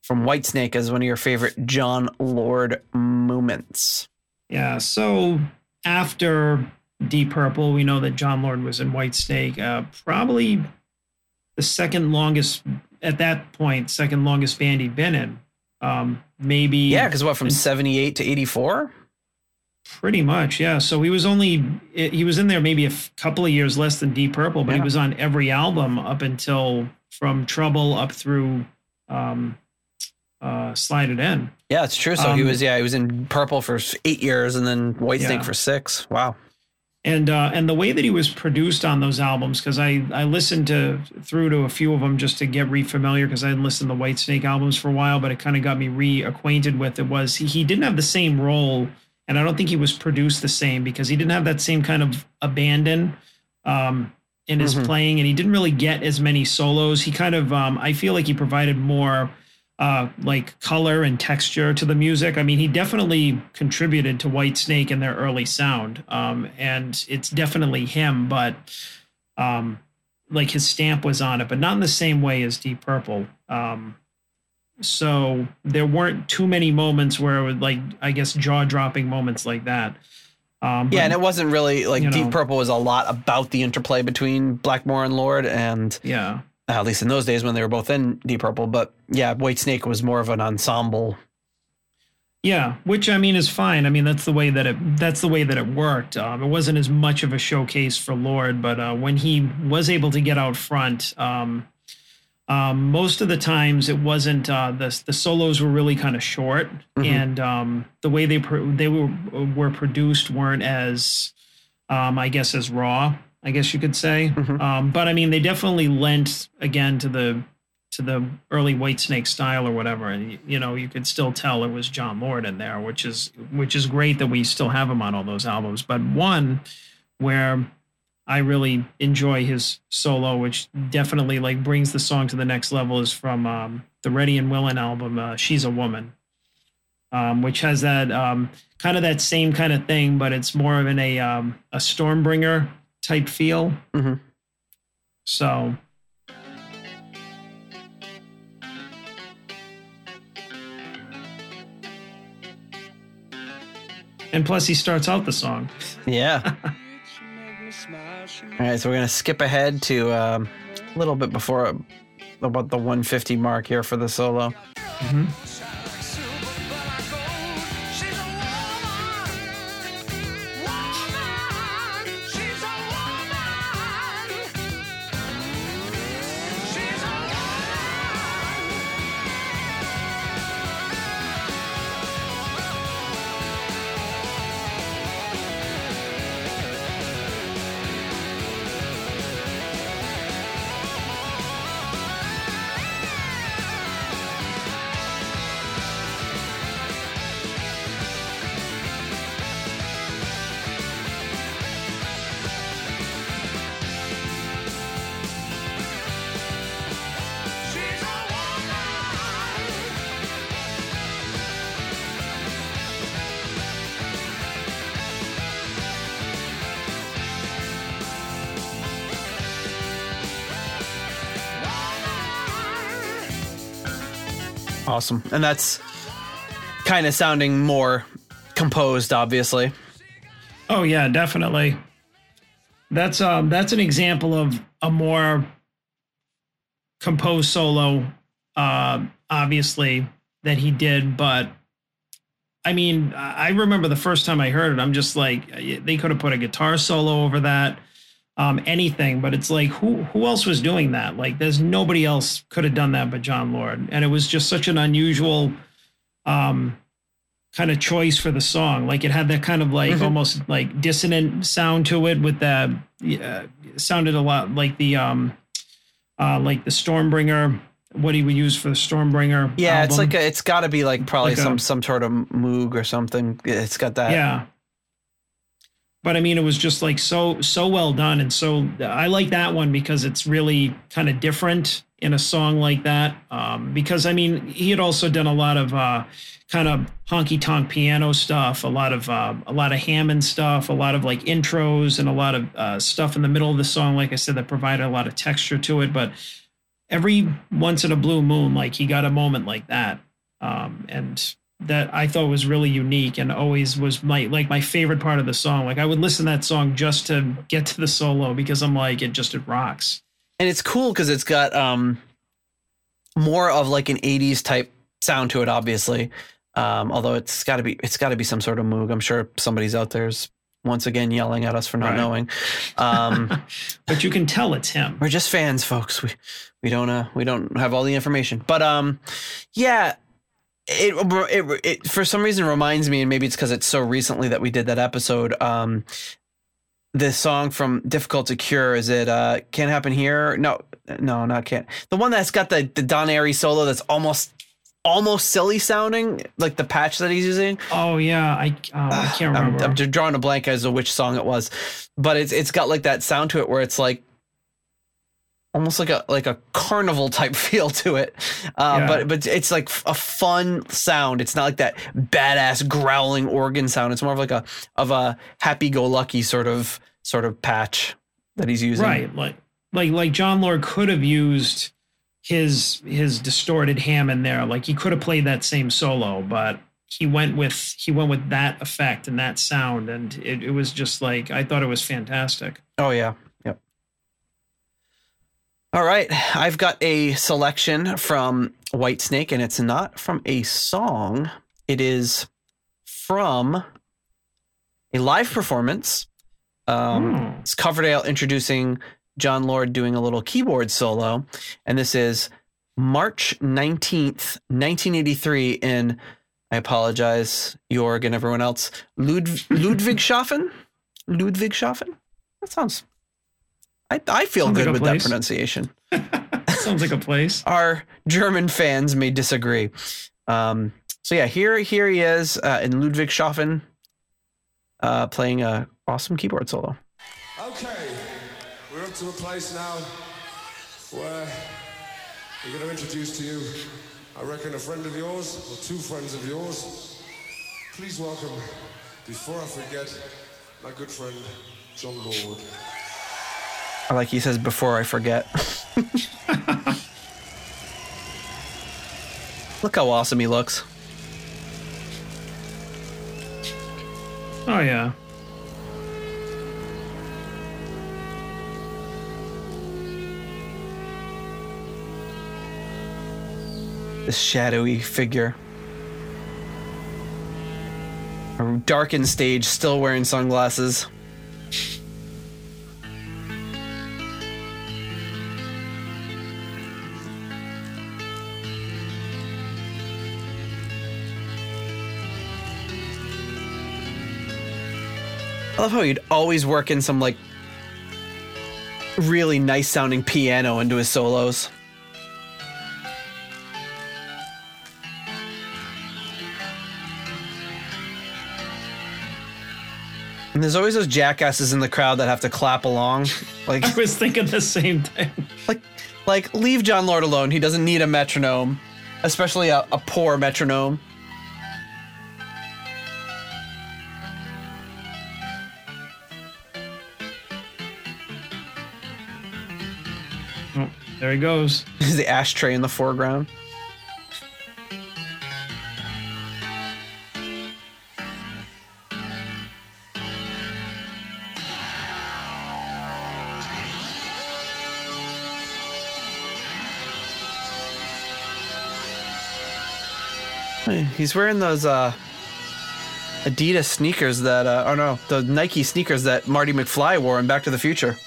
from Whitesnake as one of your favorite Jon Lord moments. Yeah. So after Deep Purple, we know that Jon Lord was in Whitesnake. Uh, probably the second longest at that point, second longest band he'd been in. Um, maybe Yeah, because what from seventy eight to eighty four? pretty much. Yeah. So he was only he was in there maybe a f- couple of years less than Deep Purple, but he was on every album up until from Trouble up through um, uh, Slide It In. Yeah, it's true. So he Um, was yeah he was in Purple for eight years and then Whitesnake Yeah. for six. Wow. And uh, and the way that he was produced on those albums because I I listened to through to a few of them just to get re-familiar because I hadn't listened to the Whitesnake albums for a while, but it kind of got me reacquainted with it. Was he, he didn't have the same role, and I don't think he was produced the same because he didn't have that same kind of abandon um, in his Mhm. playing, and he didn't really get as many solos. He kind of um, I feel like he provided more uh, like color and texture to the music. I mean, he definitely contributed to Whitesnake in their early sound, um, and it's definitely him. But um, like his stamp was on it, but not in the same way as Deep Purple. Um, so there weren't too many moments where it would like I guess jaw dropping moments like that. Um, Yeah, and it wasn't really like Deep know. Purple was a lot about the interplay between Blackmore and Lord, and yeah. At least in those days when they were both in Deep Purple. But yeah, Whitesnake was more of an ensemble. Yeah, which I mean is fine. I mean that's the way that it that's the way that it worked. Um, it wasn't as much of a showcase for Lord, but uh, when he was able to get out front, um, um, most of the times it wasn't uh, the the solos were really kind of short, Mhm. and um, the way they pro- they were were produced weren't as um, I guess as raw. I guess you could say. Mhm. Um, but I mean, they definitely lent again to the to the early Whitesnake style or whatever, and you know you could still tell it was Jon Lord in there, which is which is great that we still have him on all those albums. But one where I really enjoy his solo, which definitely like brings the song to the next level. Is from um, the Ready and Willing album, uh, "She's a Woman," um, which has that um, kind of that same kind of thing, but it's more of in a um, a Stormbringer type feel. Mhm. So And plus, he starts out the song. Yeah. All right, so we're gonna skip ahead to um, a little bit before about the 150 mark here for the solo. Awesome, and that's kind of sounding more composed, obviously. Oh yeah, definitely. That's um that's an example of a more composed solo, uh, obviously that he did. But I mean, I I remember the first time I heard it, I'm just like, they could have put a guitar solo over that, um, anything. But it's like, who who else was doing that? Like, there's nobody else could have done that but Jon Lord, and it was just such an unusual. Um, kind of choice for the song. Like it had that kind of like almost like dissonant sound to it with that uh, sounded a lot like the um uh like the Stormbringer what he would use for the Stormbringer. Yeah, it's like a, it's got to be like probably Like a- some some sort of moog or something. It's got that. yeah. But I mean, it was just like so so well done, and so I like that one because it's really kind of different in a song like that. Um, because I mean, he had also done a lot of uh, kind of honky tonk piano stuff, a lot of uh, a lot of Hammond stuff, a lot of like intros, and a lot of uh, stuff in the middle of the song. Like I said, that provided a lot of texture to it. But every once in a blue moon, like he got a moment like that, um, and that I thought was really unique and always was my like my favorite part of the song. Like I would listen to that song just to get to the solo because I'm like it just it rocks. and it's cool because it's got um more of like an 80s type sound to it obviously um although it's got to be it's got to be some sort of moog i'm sure somebody's out there's once again yelling at us for not Right. knowing um But you can tell it's him. we're just fans folks we we don't uh we don't have all the information but um yeah it, it, it for some reason reminds me and maybe it's because it's so recently that we did that episode um the song from difficult to cure. Is it uh can't happen here? No no not can't. The one that's got the the Don Airey solo that's almost almost silly sounding like the patch that he's using. Oh yeah, I oh, I can't I'm, remember. I'm drawing a blank as to which song it was, but it's it's got like that sound to it where it's like almost like a like a carnival type feel to it. Uh, Yeah. But but it's like a fun sound. It's not like that badass growling organ sound. It's more of like a of a happy go lucky sort of sort of patch that he's using. right, like like like Jon Lord could have used his his distorted Hammond there. Like he could have played that same solo, but he went with he went with that effect and that sound, and it, it was just like I thought it was fantastic. Oh yeah. All right, I've got a selection from Whitesnake, and it's not from a song. It is from a live performance. Um, Oh. It's Coverdale introducing Jon Lord doing a little keyboard solo, and this is March nineteenth, nineteen eighty three. In I apologize, Jörg and everyone else. Lud- Ludwigshafen. Ludwigshafen. That sounds. I I feel Sounds good like a with that place. pronunciation. Sounds like a place. Our German fans may disagree. Um, so yeah, here here he is uh, in Ludwigshafen, uh, playing a awesome keyboard solo. Okay. We're up to a place now where we're going to introduce to you, I reckon, a friend of yours or two friends of yours. Please welcome, before I forget, my good friend, Jon Lord. Like he says before I forget. Look how awesome he looks. Oh yeah. This shadowy figure. A darkened stage, still wearing sunglasses. I love how he'd always work in some like really nice sounding piano into his solos. And there's always those jackasses in the crowd that have to clap along. Like I was thinking the same thing. like like leave Jon Lord alone. He doesn't need a metronome, especially a, a poor metronome. There he goes. There's the ashtray in the foreground. He's wearing those uh, Adidas sneakers that, uh, oh no, the Nike sneakers that Marty McFly wore in Back to the Future.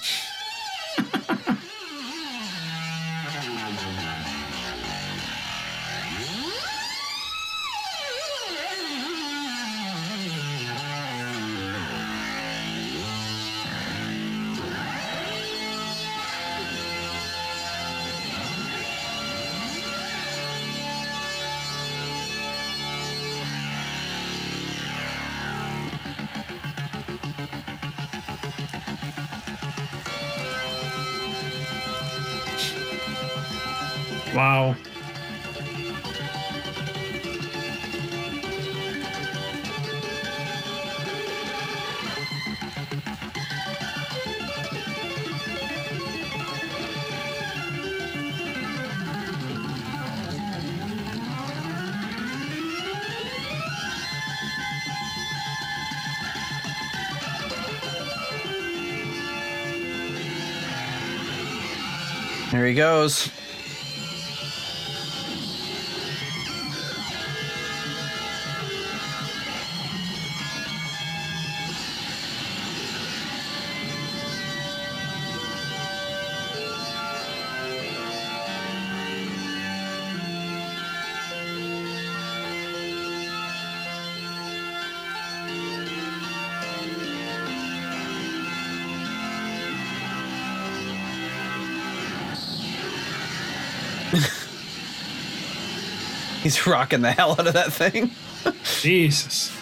He's rocking the hell out of that thing. Jesus.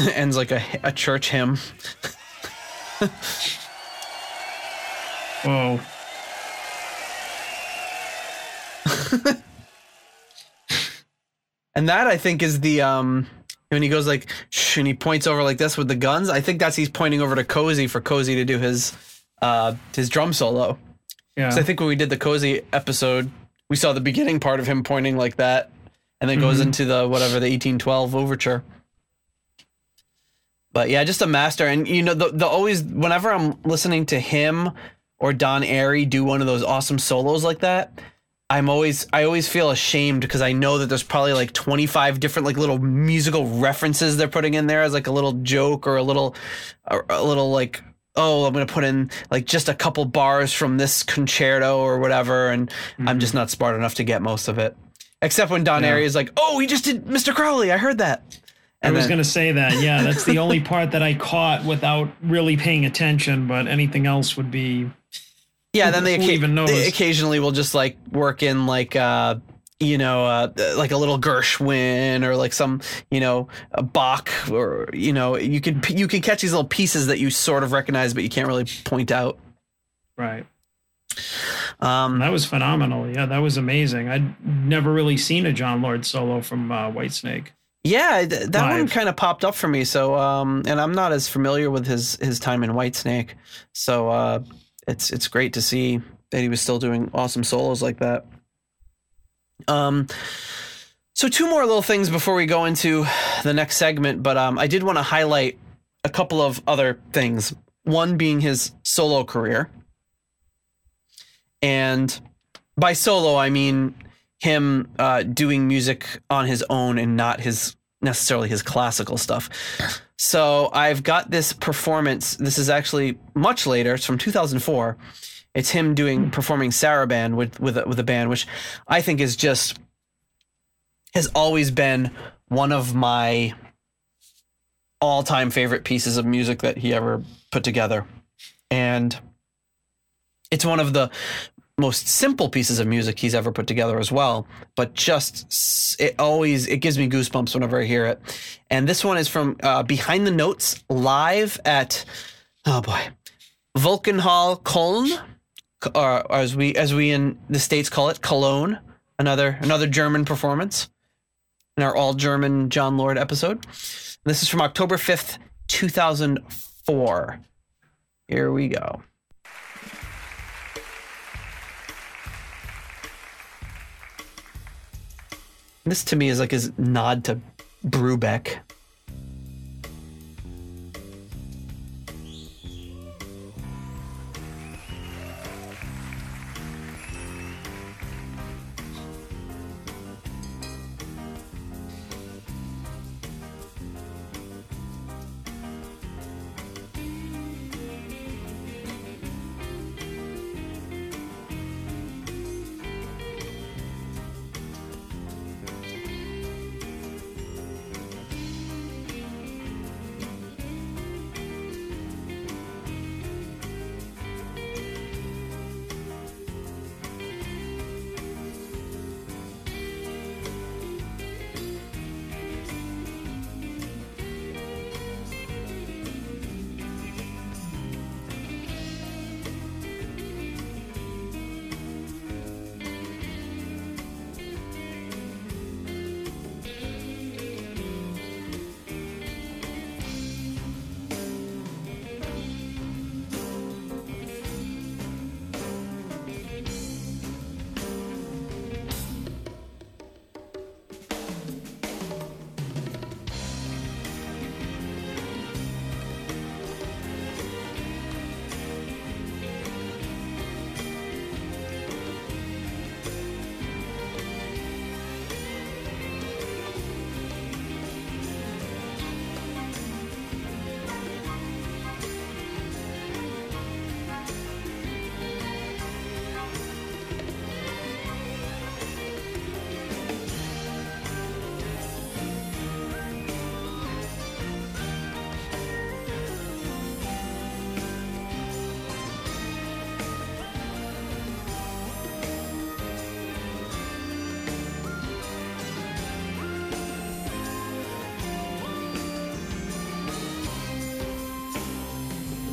Ends like a, a church hymn. Whoa. And that I think is the um when he goes like shh and he points over like this with the guns. I think that's he's pointing over to Cozy for Cozy to do his uh his drum solo. Yeah. So I think when we did the Cozy episode, we saw the beginning part of him pointing like that, and then goes into the whatever the 1812 overture. But yeah, just a master, and you know the the always whenever I'm listening to him or Don Airey do one of those awesome solos like that, I'm always I always feel ashamed because I know that there's probably like 25 different like little musical references they're putting in there as like a little joke or a little a, a little like oh I'm gonna put in like just a couple bars from this concerto or whatever and I'm just mm-hmm. not smart enough to get most of it except when Don Yeah. Airey is like oh he just did Mr. Crowley I heard that I was then- going to say that. Yeah, that's the only part that I caught without really paying attention, but anything else would be. Yeah, then they, occa- even they occasionally will just like work in like uh you know uh like a little Gershwin or like some you know a Bach or you know you could you could catch these little pieces that you sort of recognize but you can't really point out. Right. Um That was phenomenal. Yeah, that was amazing. I'd never really seen a Jon Lord solo from uh, Whitesnake. Yeah, th- that one kind of popped up for me so um and I'm not as familiar with his his time in Whitesnake. So uh it's it's great to see that he was still doing awesome solos like that. Um So two more little things before we go into the next segment, but um, I did want to highlight a couple of other things. One being his solo career, and by solo I mean him uh, doing music on his own and not his necessarily his classical stuff. So I've got this performance. This is actually much later. It's from 2004. It's him doing performing Sarabande with with with a band, which I think is just has always been one of my all-time favorite pieces of music that he ever put together and it's one of the most simple pieces of music he's ever put together as well but just it always it gives me goosebumps whenever i hear it and this one is from uh, behind the notes live at oh boy vulcan hall Köln, or as we as we in the states call it cologne another another german performance in our all German Jon Lord episode. This is from October 5th, 2004. Here we go. This to me is like his nod to Brubeck.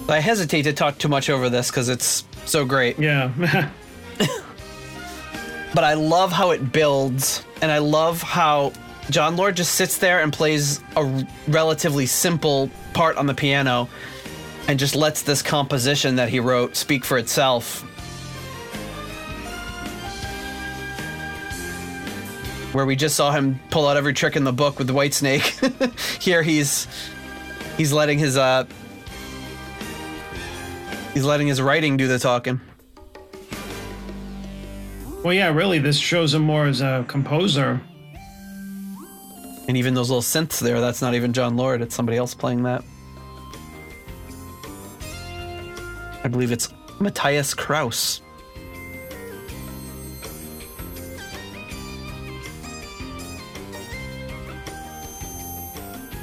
I hesitate to talk too much over this because it's so great. Yeah. but I love how it builds, and I love how Jon Lord just sits there and plays a relatively simple part on the piano, and just lets this composition that he wrote speak for itself. Where we just saw him pull out every trick in the book with the Whitesnake, here he's he's letting his uh he's letting his writing do the talking. Well, yeah, really, this shows him more as a composer. And even those little synths there, that's not even Jon Lord, it's somebody else playing that. I believe it's Matthias Kraus.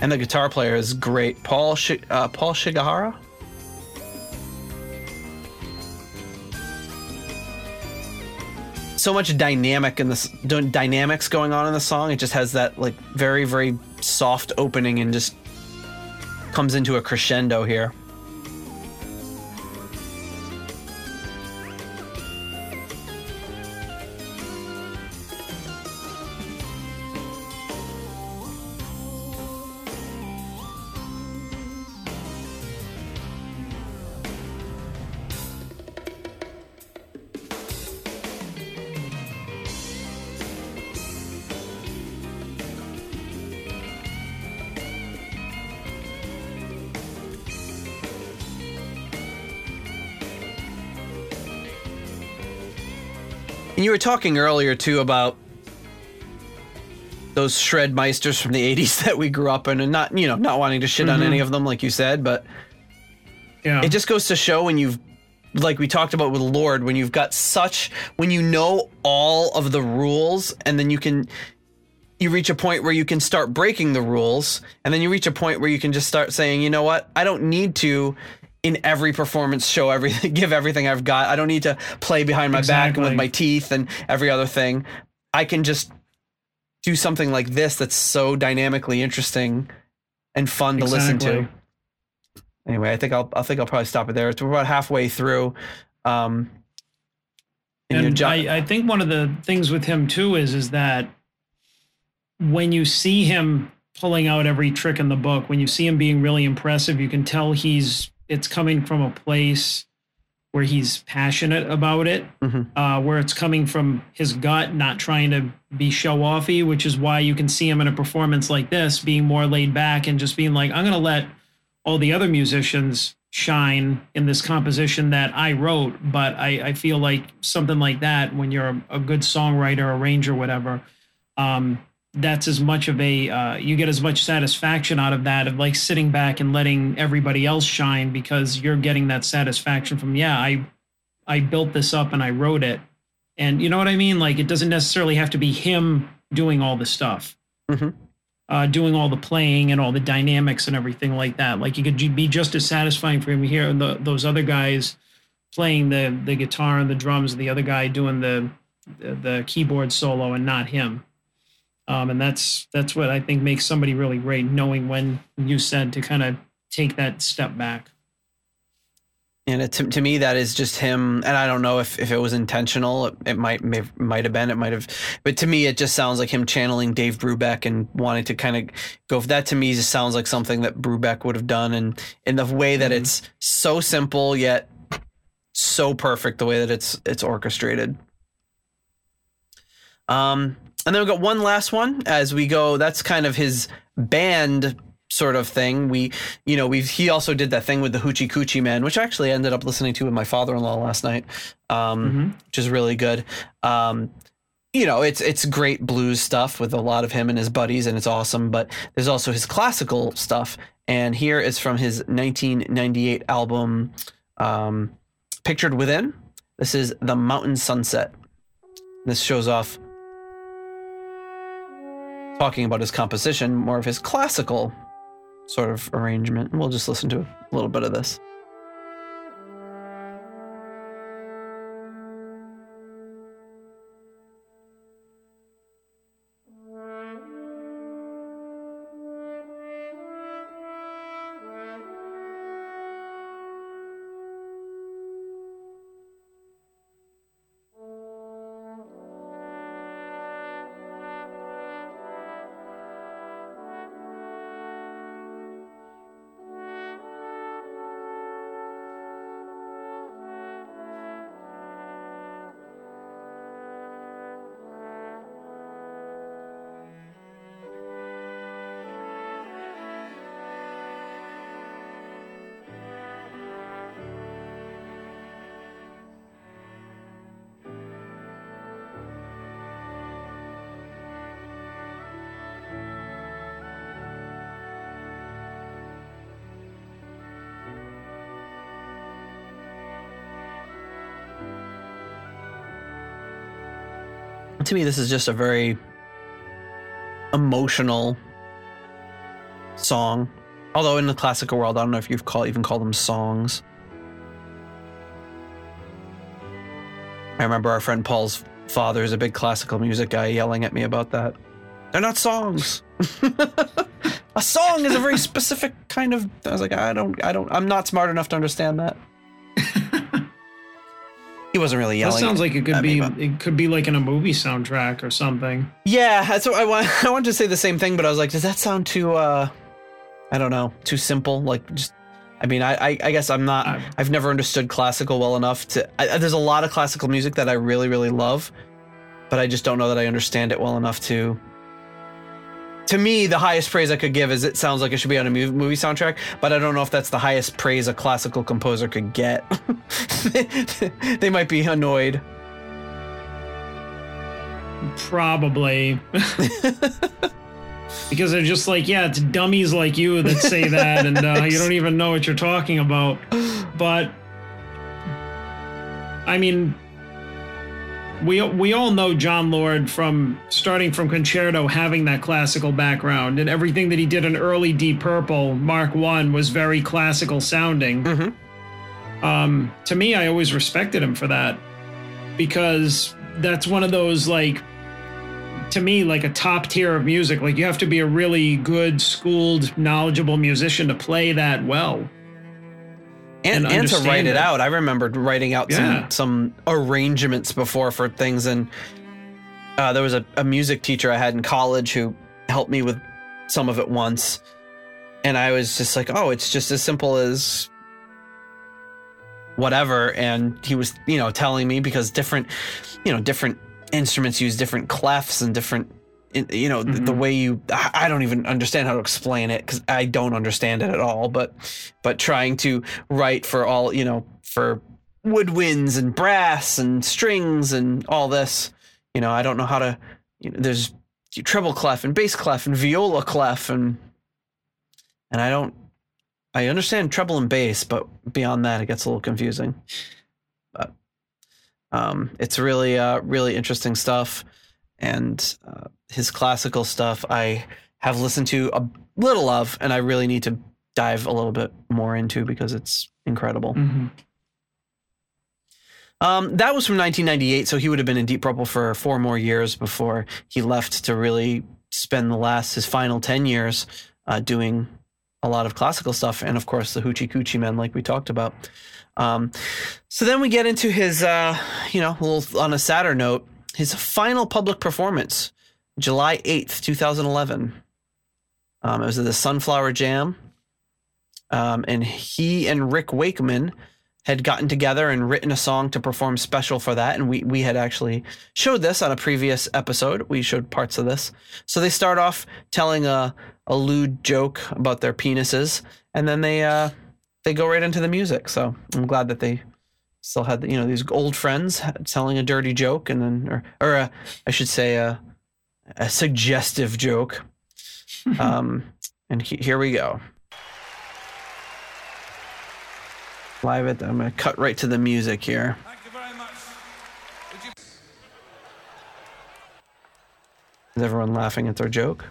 And the guitar player is great. Paul Shi- uh, Paul Shigihara? So much dynamic in this dynamics going on in the song. It just has that like very very soft opening and just comes into a crescendo here. Were talking earlier too about those shred meisters from the 80s that we grew up in and not, you know, not wanting to shit on any mm-hmm. of them like you said, but Yeah. it just goes to show when you've like we talked about with Lord, when you've got such when you know all of the rules and then you can you reach a point where you can start breaking the rules and then you reach a point where you can just start saying, "You know what? I don't need to in every performance show everything give everything I've got. I don't need to play behind my back and with my teeth and every other thing. I can just do something like this that's so dynamically interesting and fun to listen to." Anyway, I think I'll I think I'll probably stop it there. It's about halfway through. Um, and I, I think one of the things with him too is is that when you see him pulling out every trick in the book, when you see him being really impressive, you can tell he's it's coming from a place where he's passionate about it, Mhm. uh, where it's coming from his gut, not trying to be show offy, which is why you can see him in a performance like this being more laid back and just being like, I'm going to let all the other musicians shine in this composition that I wrote. But I, I feel like something like that, when you're a, a good songwriter, arranger, whatever, um, that's as much of a uh, you get as much satisfaction out of that of like sitting back and letting everybody else shine because you're getting that satisfaction from yeah I I built this up and I wrote it. And you know what I mean? Like it doesn't necessarily have to be him doing all the stuff. Mhm. uh, doing all the playing and all the dynamics and everything like that. Like it could be just as satisfying for him. To hear the, those other guys playing the the guitar and the drums the other guy doing the the, the keyboard solo and not him um, and that's that's what I think makes somebody really great, knowing when you said to kind of take that step back. and it, to, to me that is just him. And I don't know if, if it was intentional. It, it might may, might have been. It might have. But to me, it just sounds like him channeling Dave Brubeck and wanting to kind of go. for That to me just sounds like something that Brubeck would have done, and in the way that it's so simple yet so perfect. The way that it's it's orchestrated. Um, and then we've got one last one as we go. That's kind of his band sort of thing. We, you know, we've he also did that thing with the Hoochie Coochie Man, which I actually ended up listening to with my father-in-law last night, um, which is really good. Um, you know, it's it's great blues stuff with a lot of him and his buddies, and it's awesome. But there's also his classical stuff, and here is from his 1998 album, um, "Pictured Within." This is "The Mountain Sunset." This shows off talking about his composition, more of his classical sort of arrangement. We'll just listen to a little bit of this. To me, this is just a very emotional song. Although in the classical world, I don't know if you've call, even call them songs. I remember our friend Paul's father is a big classical music guy yelling at me about that. They're not songs. a song is a very specific kind of. I was like, I don't, I don't, I'm not smart enough to understand that. Wasn't really That sounds like it could at me, be it could be like in a movie soundtrack or something. Yeah, so I want. I wanted to say the same thing, but I was like, does that sound too? uh I don't know, too simple. Like, just. I mean, I, I, I guess I'm not. I- I've never understood classical well enough to. I, there's a lot of classical music that I really, really love, but I just don't know that I understand it well enough to. To me, the highest praise I could give is it sounds like it should be on a movie soundtrack, but I don't know if that's the highest praise a classical composer could get. they might be annoyed. Probably. because they're just like, yeah, it's dummies like you that say that, and uh, you don't even know what you're talking about. But I mean, we we all know Jon Lord from starting from Concerto, having that classical background, and everything that he did in early Deep Purple, Mark One, was very classical sounding. Mhm. Um, to me, I always respected him for that because that's one of those like to me like a top tier of music like you have to be a really good schooled knowledgeable musician to play that well and, and and to write it it. out. I remembered writing out Yeah. some some arrangements before for things, and uh, there was a, a music teacher I had in college who helped me with some of it once, and I was just like, oh, it's just as simple as whatever. And he was, you know, telling me because different, you know, different instruments use different clefs and different. In- You know the, the Mhm. way you. I I don't even understand how to explain it because I don't understand it at all. But but trying to write for all you know for woodwinds and brass and strings and all this you know i don't know how to you know there's treble clef and bass clef and viola clef and and i don't i understand treble and bass but beyond that it gets a little confusing but um it's really uh really interesting stuff and uh, his classical stuff i have listened to a little of and i really need to dive a little bit more into because it's incredible. Mhm. Um, that was from 1998, so he would have been in Deep Purple for four more years before he left to really spend the last his final 10 years uh, doing a lot of classical stuff, and of course the Hoochie Coochie Men, like we talked about. Um, so then we get into his, uh, you know, a little on a sadder note, his final public performance, July 8th, 2011. Um, it was at the Sunflower Jam. Um, and he and Rick Wakeman had gotten together and written a song to perform special for that. And we, we had actually showed this on a previous episode. We showed parts of this. So they start off telling a, a lewd joke about their penises, and then they uh, they go right into the music. So I'm glad that they still had you know these old friends telling a dirty joke, and then or or a, I should say a, a suggestive joke. um, and he, here we go. Live it. I'm gonna cut right to the music here. Thank you very much. Would you Is everyone laughing at their joke?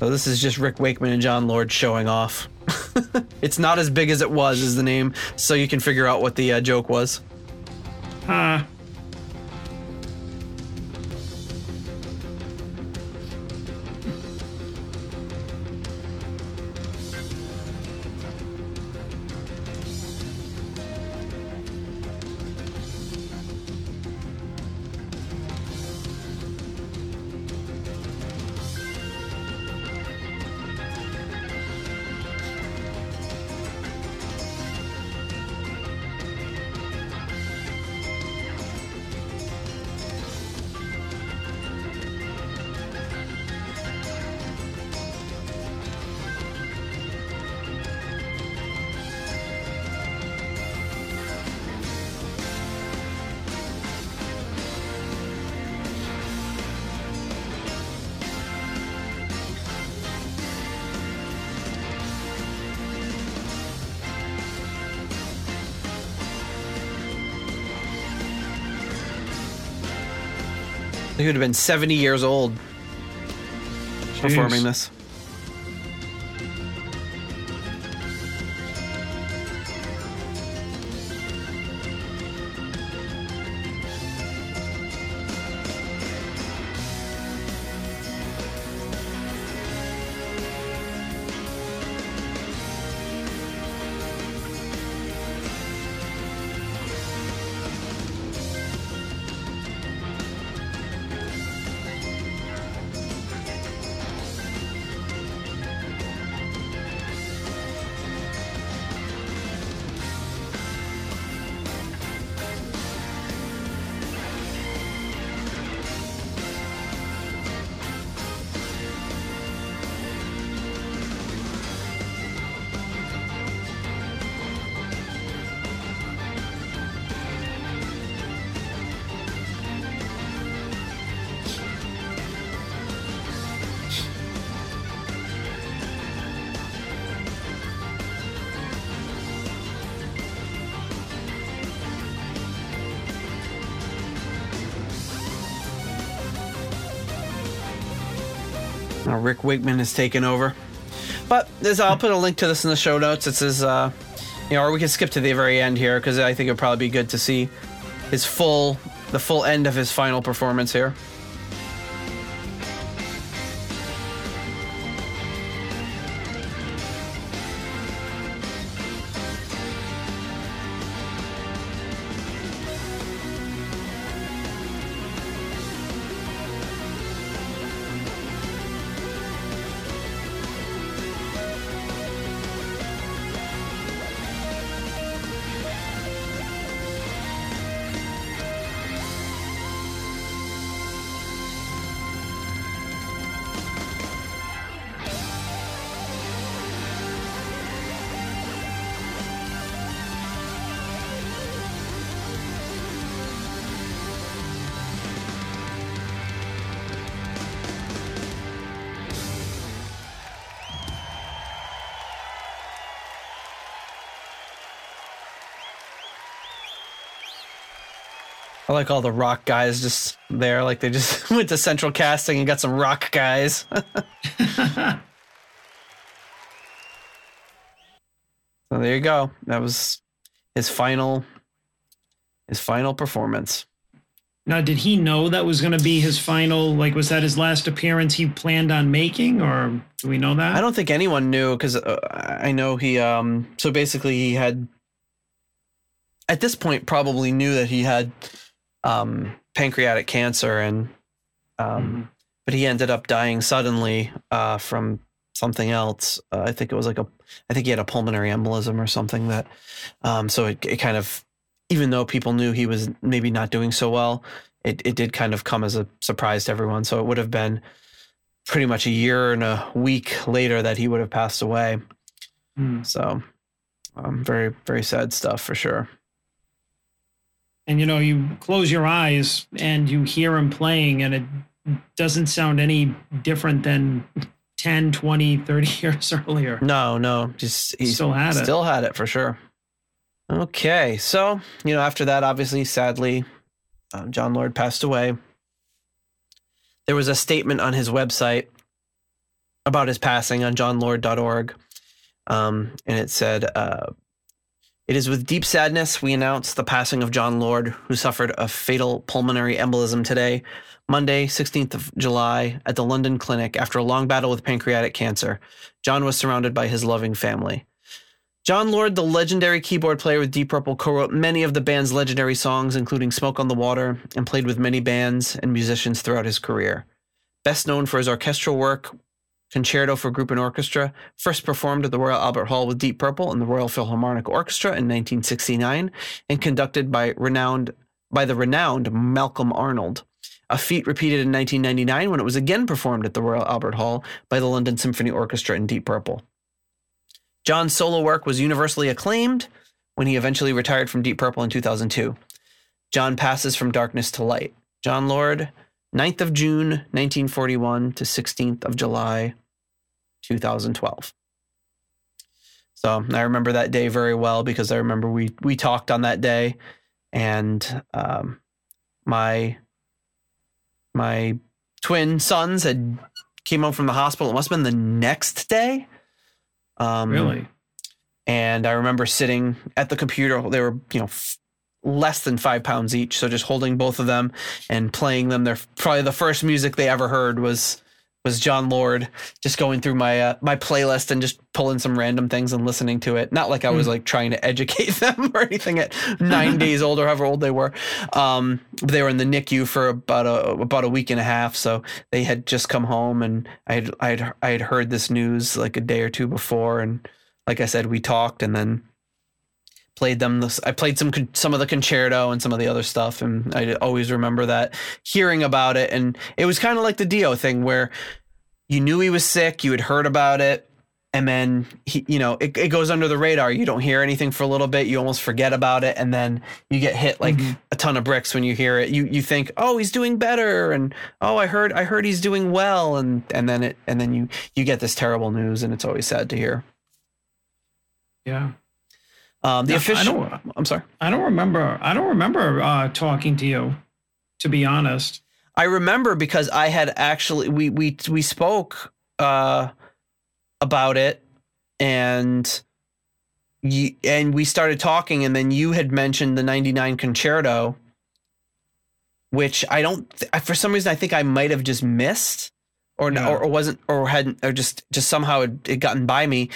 So this is just Rick Wakeman and Jon Lord showing off. it's not as big as it was, is the name, so you can figure out what the uh, joke was. Uh, He would have been 70 years old performing this. Wakeman has taken over. But there's, I'll put a link to this in the show notes. It says, uh, you know, or we can skip to the very end here because I think it'd probably be good to see his full, the full end of his final performance here. I like all the rock guys just there, like they just went to central casting and got some rock guys. so there you go. That was his final his final performance. Now, did he know that was going to be his final? Like, was that his last appearance he planned on making, or do we know that? I don't think anyone knew because uh, I know he. Um, so basically, he had at this point probably knew that he had um, pancreatic cancer, and um, but he ended up dying suddenly uh, from something else. Uh, I think it was like a. I think he had a pulmonary embolism or something that. Um, so it, it kind of, even though people knew he was maybe not doing so well, it it did kind of come as a surprise to everyone. So it would have been pretty much a year and a week later that he would have passed away. Hmm. So, um, very, very sad stuff for sure. And you know, you close your eyes and you hear him playing, and it doesn't sound any different than 10, 20, 30 years earlier. No, no, just he Still had it. Still had it for sure. Okay, so you know, after that, obviously, sadly, uh, Jon Lord passed away. There was a statement on his website about his passing on jonlord.org, um, and it said. Uh, It is with deep sadness we announce the passing of Jon Lord, who suffered a fatal pulmonary embolism today, Monday, 16th of July, at the London Clinic after a long battle with pancreatic cancer. Jon was surrounded by his loving family. Jon Lord, the legendary keyboard player with Deep Purple, co-wrote many of the band's legendary songs, including Smoke on the Water, and played with many bands and musicians throughout his career. Best known for his orchestral work, Concerto for Group and Orchestra, first performed at the Royal Albert Hall with Deep Purple and the Royal Philharmonic Orchestra in 1969, and conducted by renowned by the renowned Malcolm Arnold. A feat repeated in 1999 when it was again performed at the Royal Albert Hall by the London Symphony Orchestra in Deep Purple. Jon's solo work was universally acclaimed when he eventually retired from Deep Purple in 2002. Jon passes from darkness to light. Jon Lord, 9th of June, 1941 to 16th of July, 2012. So I remember that day very well because I remember we we talked on that day, and um, my my twin sons had came home from the hospital. It must have been the next day. Um, Really? and I remember sitting at the computer. They were, you know, f- less than five pounds each. So just holding both of them and playing them. They're probably the first music they ever heard was was Jon Lord. Just going through my uh, my playlist and just pulling some random things and listening to it. Not like I was like trying to educate them or anything. At nine days old or however old they were, um, they were in the NICU for about a about a week and a half. So they had just come home, and I had I had I had heard this news like a day or two before, and like I said, we talked and then played them. This, I played some some of the concerto and some of the other stuff, and I always remember that hearing about it. And it was kind of like the Dio thing, where you knew he was sick, you had heard about it, and then he, you know, it, it goes under the radar. You don't hear anything for a little bit, you almost forget about it, and then you get hit like mm-hmm. a ton of bricks when you hear it. You you think, oh, he's doing better, and oh, I heard I heard he's doing well, and and then it and then you you get this terrible news, and it's always sad to hear. Yeah. Um, the No, I official. don't- I'm sorry. I don't remember. I don't remember uh, talking to you, to be honest. I remember because I had actually we we we spoke uh, about it, and you, and we started talking, and then you had mentioned the '99 concerto, which I don't th- for some reason I think I might have just missed. Or, Yeah. or, or wasn't or hadn't or just just somehow it, it gotten by me.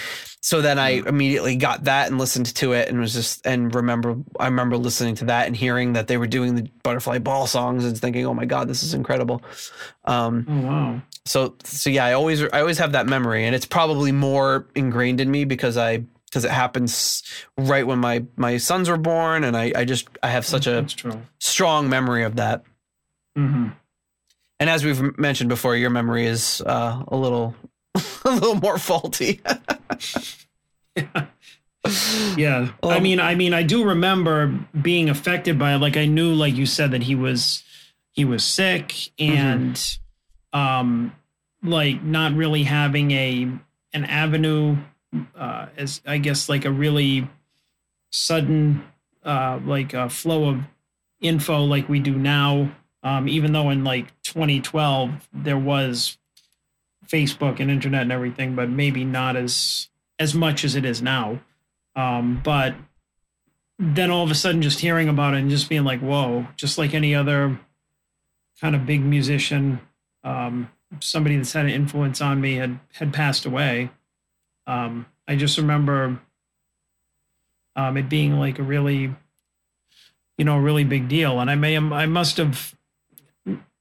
So then i immediately got that and listened to it and was just and remember i remember listening to that and hearing that they were doing the butterfly ball songs and thinking oh my god this is incredible. Um Oh wow. so so yeah i always i always have that memory and it's probably more ingrained in me because i because it happens right when my my sons were born and i i just i have such a That's strong memory of that. Hmm and as we've mentioned before your memory is uh a little a little more faulty Yeah. I Um, mean, I mean, I do remember being affected by it. Like I knew, like you said, that he was he was sick Mm-hmm. and um like not really having a an avenue uh as I guess like a really sudden uh like a flow of info like we do now. Um even though in like 2012 there was Facebook and internet and everything, but maybe not as as much as it is now. Um, but then all of a sudden, just hearing about it and just being like, "Whoa!" Just like any other kind of big musician, um, somebody that's had an influence on me had had passed away. Um, I just remember um, it being like a really, you know, a really big deal. And I may I must have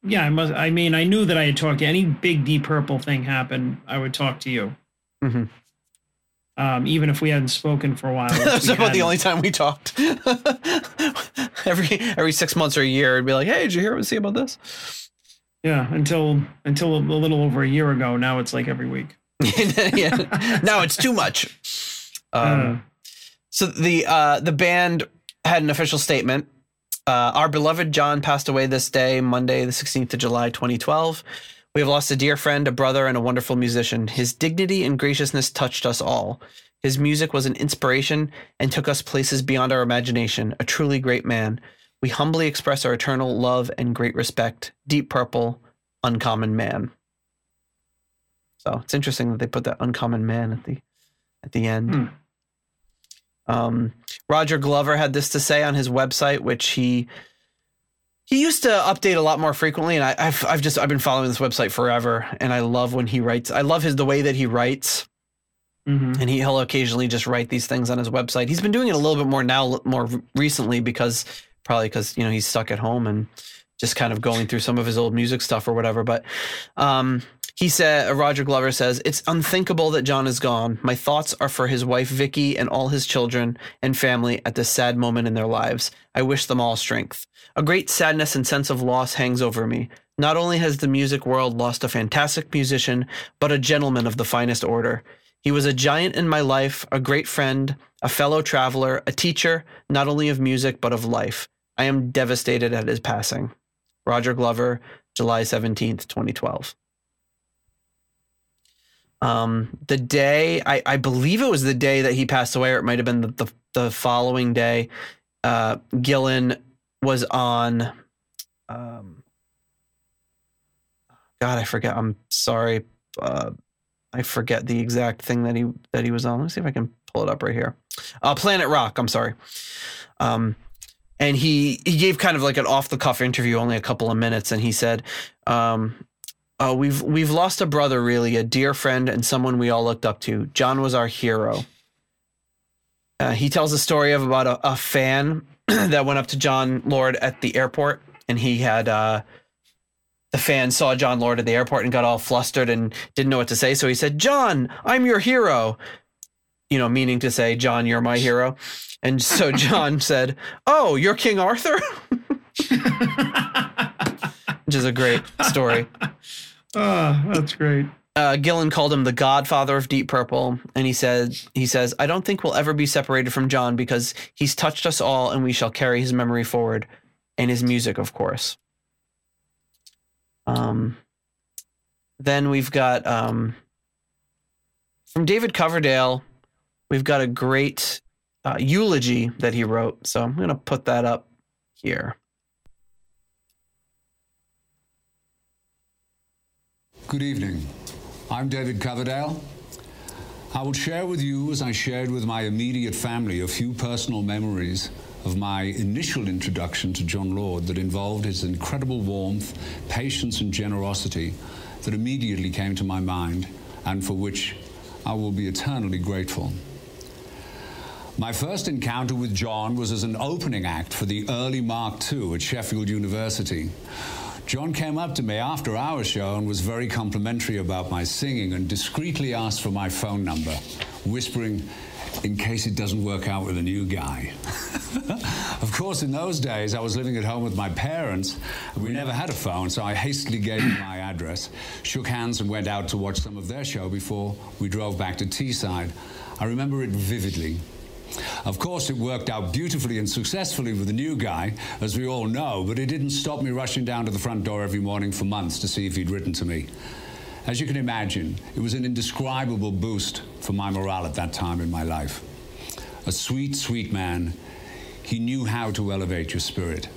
yeah, I must. I mean, I knew that I had talked to any big Deep Purple thing happen. I would talk to you, Mhm. um, even if we hadn't spoken for a while. That's about the hadn't. only time we talked. every every six months or a year, it'd be like, "Hey, did you hear what we see about this?" Yeah, until until a little over a year ago. Now it's like every week. yeah. Now it's too much. Um, Uh, so the uh, the band had an official statement. Uh, our beloved Jon passed away this day, Monday, the 16th of July, 2012. We have lost a dear friend, a brother, and a wonderful musician. His dignity and graciousness touched us all. His music was an inspiration and took us places beyond our imagination. A truly great man. We humbly express our eternal love and great respect. Deep Purple, Uncommon Man. So it's interesting that they put that Uncommon Man at the at the end. Hmm. Um, Roger Glover had this to say on his website, which he he used to update a lot more frequently, and I, I've I've just I've been following this website forever, and I love when he writes. I love his the way that he writes, mhm. and he, he'll occasionally just write these things on his website. He's been doing it a little bit more now, more recently, because probably because you know he's stuck at home and just kind of going through some of his old music stuff or whatever. But um, he said, uh, Roger Glover says, it's unthinkable that Jon is gone. My thoughts are for his wife Vicky and all his children and family at this sad moment in their lives. I wish them all strength. A great sadness and sense of loss hangs over me. Not only has the music world lost a fantastic musician, but a gentleman of the finest order. He was a giant in my life, a great friend, a fellow traveler, a teacher, not only of music, but of life. I am devastated at his passing. Roger Glover, July 17th, 2012. Um, the day, I, I believe it was the day that he passed away, or it might have been the, the, the following day. Uh, Gillan was on, um, God, I forget. I'm sorry. Uh, I forget the exact thing that he that he was on. Let me see if I can pull it up right here. Uh, Planet Rock. I'm sorry. Um, and he he gave kind of like an off the cuff interview, only a couple of minutes, and he said, um, uh, "We've we've lost a brother, really, a dear friend, and someone we all looked up to. Jon was our hero." Uh, he tells a story of about a, a fan that went up to Jon Lord at the airport, and he had uh, the fan saw Jon Lord at the airport and got all flustered and didn't know what to say. So he said, "Jon, I'm your hero," you know, meaning to say, "Jon, you're my hero." And so Jon said, "Oh, you're King Arthur," which is a great story. Oh, that's great. uh, Gillan called him the godfather of Deep Purple, and he said, "He says, I don't think we'll ever be separated from Jon because he's touched us all, and we shall carry his memory forward, and his music, of course." Um, then we've got um, from David Coverdale, we've got a great uh, eulogy that he wrote. So I'm going to put that up here. Good evening. I'm David Coverdale. I will share with you, as I shared with my immediate family, a few personal memories of my initial introduction to Jon Lord that involved his incredible warmth, patience, and generosity that immediately came to my mind and for which I will be eternally grateful. My first encounter with Jon was as an opening act for the early Mark II at Sheffield University. Jon came up to me after our show and was very complimentary about my singing and discreetly asked for my phone number, whispering, in case it doesn't work out with a new guy. of course, in those days, I was living at home with my parents. We never had a phone, so I hastily gave them my address, shook hands, and went out to watch some of their show before we drove back to Teesside. I remember it vividly. Of course, it worked out beautifully and successfully with the new guy, as we all know, but it didn't stop me rushing down to the front door every morning for months to see if he'd written to me. As you can imagine, it was an indescribable boost for my morale at that time in my life. A sweet, sweet man, he knew how to elevate your spirit.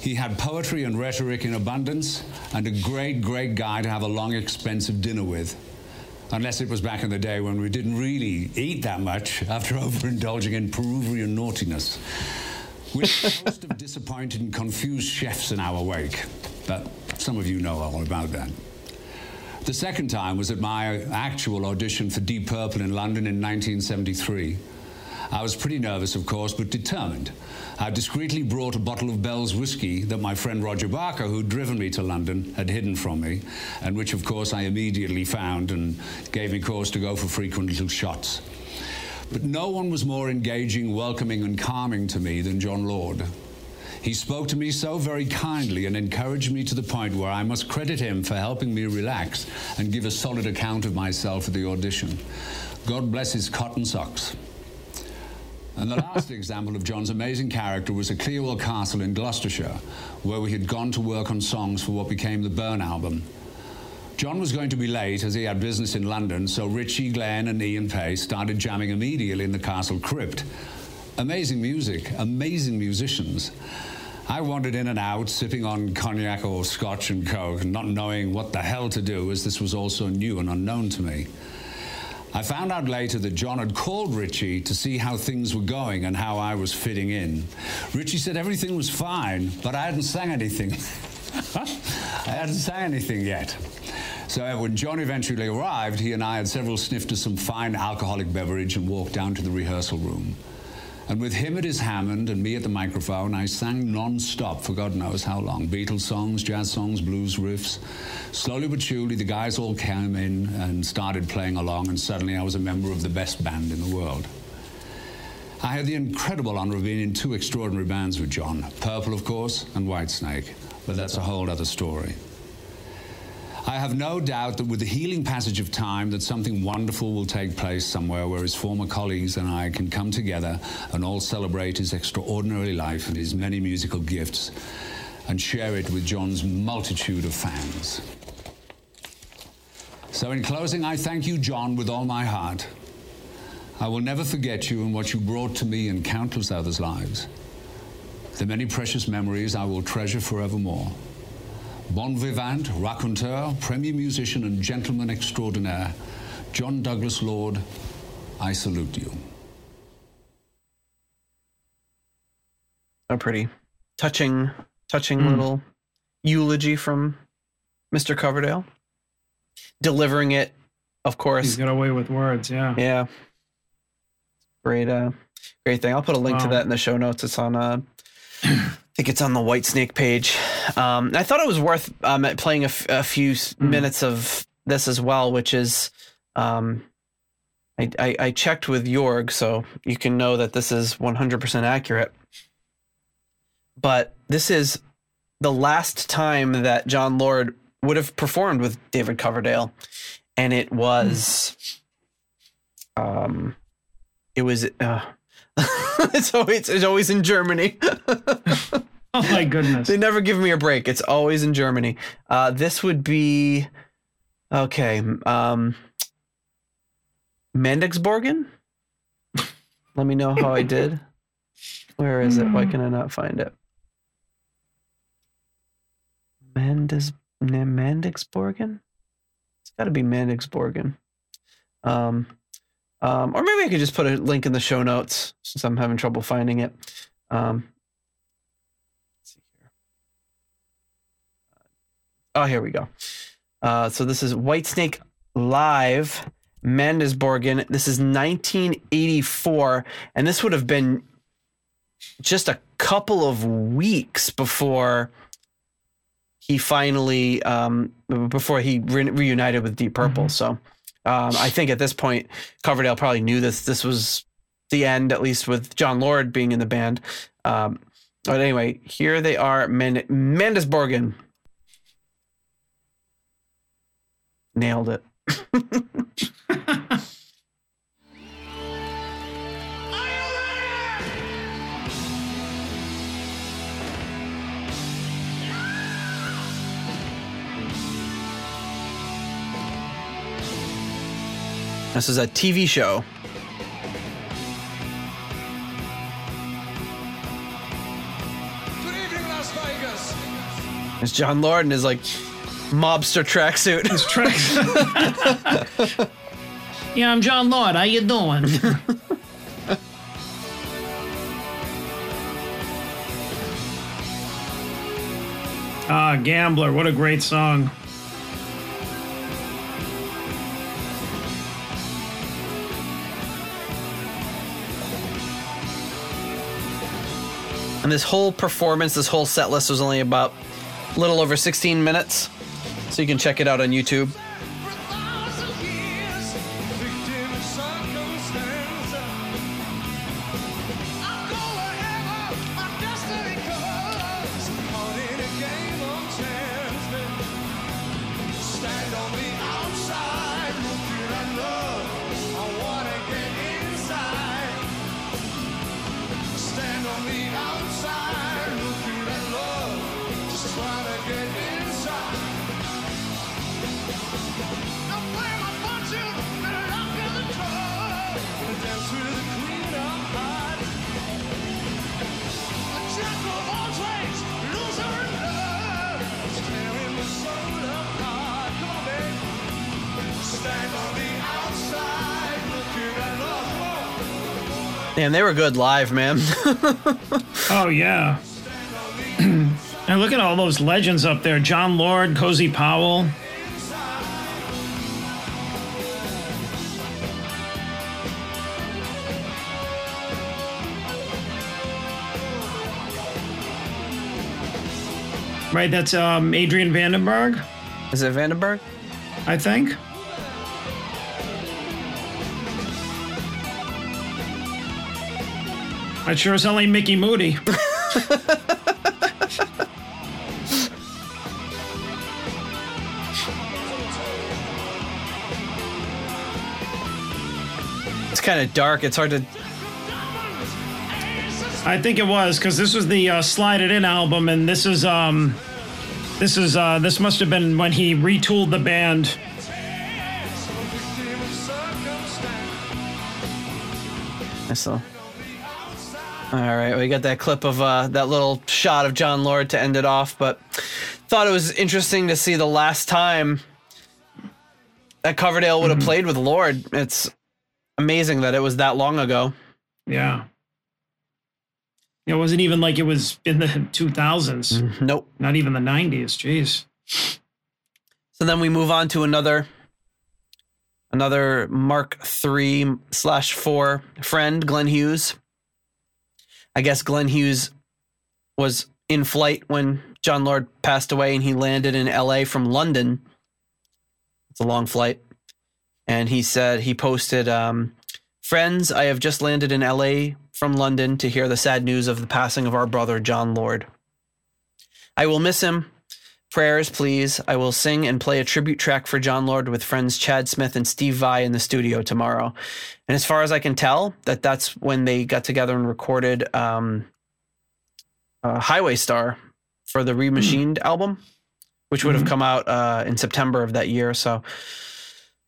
He had poetry and rhetoric in abundance, and a great, great guy to have a long, expensive dinner with. Unless it was back in the day when we didn't really eat that much after overindulging in Peruvian naughtiness. A host of disappointed and confused chefs in our wake, but some of you know all about that. The second time was at my actual audition for Deep Purple in London in 1973. I was pretty nervous, of course, but determined. I discreetly brought a bottle of Bell's whiskey that my friend Roger Barker, who'd driven me to London, had hidden from me, and which, of course, I immediately found and gave me cause to go for frequent little shots. But no one was more engaging, welcoming, and calming to me than Jon Lord. He spoke to me so very kindly and encouraged me to the point where I must credit him for helping me relax and give a solid account of myself at the audition. God bless his cotton socks. And the last example of Jon's amazing character was at Clearwell Castle in Gloucestershire, where we had gone to work on songs for what became the Burn album. Jon was going to be late as he had business in London, so Ritchie, Glenn, and Ian Paice started jamming immediately in the castle crypt. Amazing music, amazing musicians. I wandered in and out, sipping on cognac or scotch and coke, not knowing what the hell to do, as this was also new and unknown to me. I found out later that Jon had called Ritchie to see how things were going and how I was fitting in. Ritchie said everything was fine, but I hadn't sang anything. I hadn't sang anything yet. So uh, when Jon eventually arrived, he and I had several sniffed of some fine alcoholic beverage and walked down to the rehearsal room. And with him at his Hammond and me at the microphone, I sang non-stop for God knows how long. Beatles songs, jazz songs, blues riffs. Slowly but surely, the guys all came in and started playing along, and suddenly I was a member of the best band in the world. I had the incredible honor of being in two extraordinary bands with Jon Purple, of course, and Whitesnake. But that's a whole other story. I have no doubt that with the healing passage of time that something wonderful will take place somewhere where his former colleagues and I can come together and all celebrate his extraordinary life and his many musical gifts and share it with Jon's multitude of fans. So in closing, I thank you, Jon, with all my heart. I will never forget you and what you brought to me and countless others' lives. The many precious memories I will treasure forevermore. Bon vivant, raconteur, premier musician, and gentleman extraordinaire, Jon Douglas Lord, I salute you. A pretty touching, touching little eulogy from Mr. Coverdale. Delivering it, of course. He's got away with words. Yeah. Yeah. Great uh great thing. I'll put a link to that in the show notes. It's on uh I think it's on the Whitesnake page. Um I thought it was worth um playing a, f- a few s minutes of this as well, which is um I, I, I checked with Jörg, so you can know that this is 100% accurate. But this is the last time that Jon Lord would have performed with David Coverdale, and it was, um, it was. Uh, it's always it's always in Germany. Oh my goodness. they never give me a break. It's always in Germany. Uh, this would be okay. Um, Mendigsborgen. Let me know how I did. Where is it? Why can I not find it? Mendes ne- It's got to be Mendigsborgen. Um, um, or maybe I could just put a link in the show notes since I'm having trouble finding it. Um, let's see here. Oh, here we go. Uh, so this is Whitesnake Live, Mandesborgen. This is 1984, and this would have been just a couple of weeks before he finally, um, before he re- reunited with Deep Purple. So um, I think at this point, Coverdale probably knew this. This was the end, at least with Jon Lord being in the band. Um, but anyway, here they are, Men- Mandesborgen. Nailed it. This is a TV show. Good evening, Las Vegas. It's Jon Lord in his like mobster tracksuit. His tracks. yeah, I'm Jon Lord. How you doing? ah, Gambler. What a great song. And this whole performance, this whole set list was only about a little over 16 minutes. So you can check it out on YouTube. Damn, they were good live, man. Oh yeah. and look at all those legends up there: Jon Lord, Cozy Powell. Right, that's um, Adrian Vandenberg, Is it Vandenberg? I think. I sure sound like Micky Moody. It's kind of dark. It's hard to. I think it was because this was the uh, Slide It In album, and this is um, this is uh, this must have been when he retooled the band. I saw. All right, we got that clip of uh, that little shot of Jon Lord to end it off, but thought it was interesting to see the last time that Coverdale would have played with Lord. It's amazing that it was that long ago. Yeah. It wasn't even like it was in the 2000s, Nope. not even the 90s. Jeez. So then we move on to another another Mark three slash four friend, Glenn Hughes. I guess Glenn Hughes was in flight when Jon Lord passed away and he landed in LA from London. It's a long flight. And he said he posted um, Friends, I have just landed in LA from London to hear the sad news of the passing of our brother Jon Lord. I will miss him. Prayers, please. I will sing and play a tribute track for Jon Lord with friends Chad Smith and Steve Vai in the studio tomorrow. And as far as I can tell, that that's when they got together and recorded um, uh, Highway Star for the Remachined album, which would have come out uh, in September of that year. So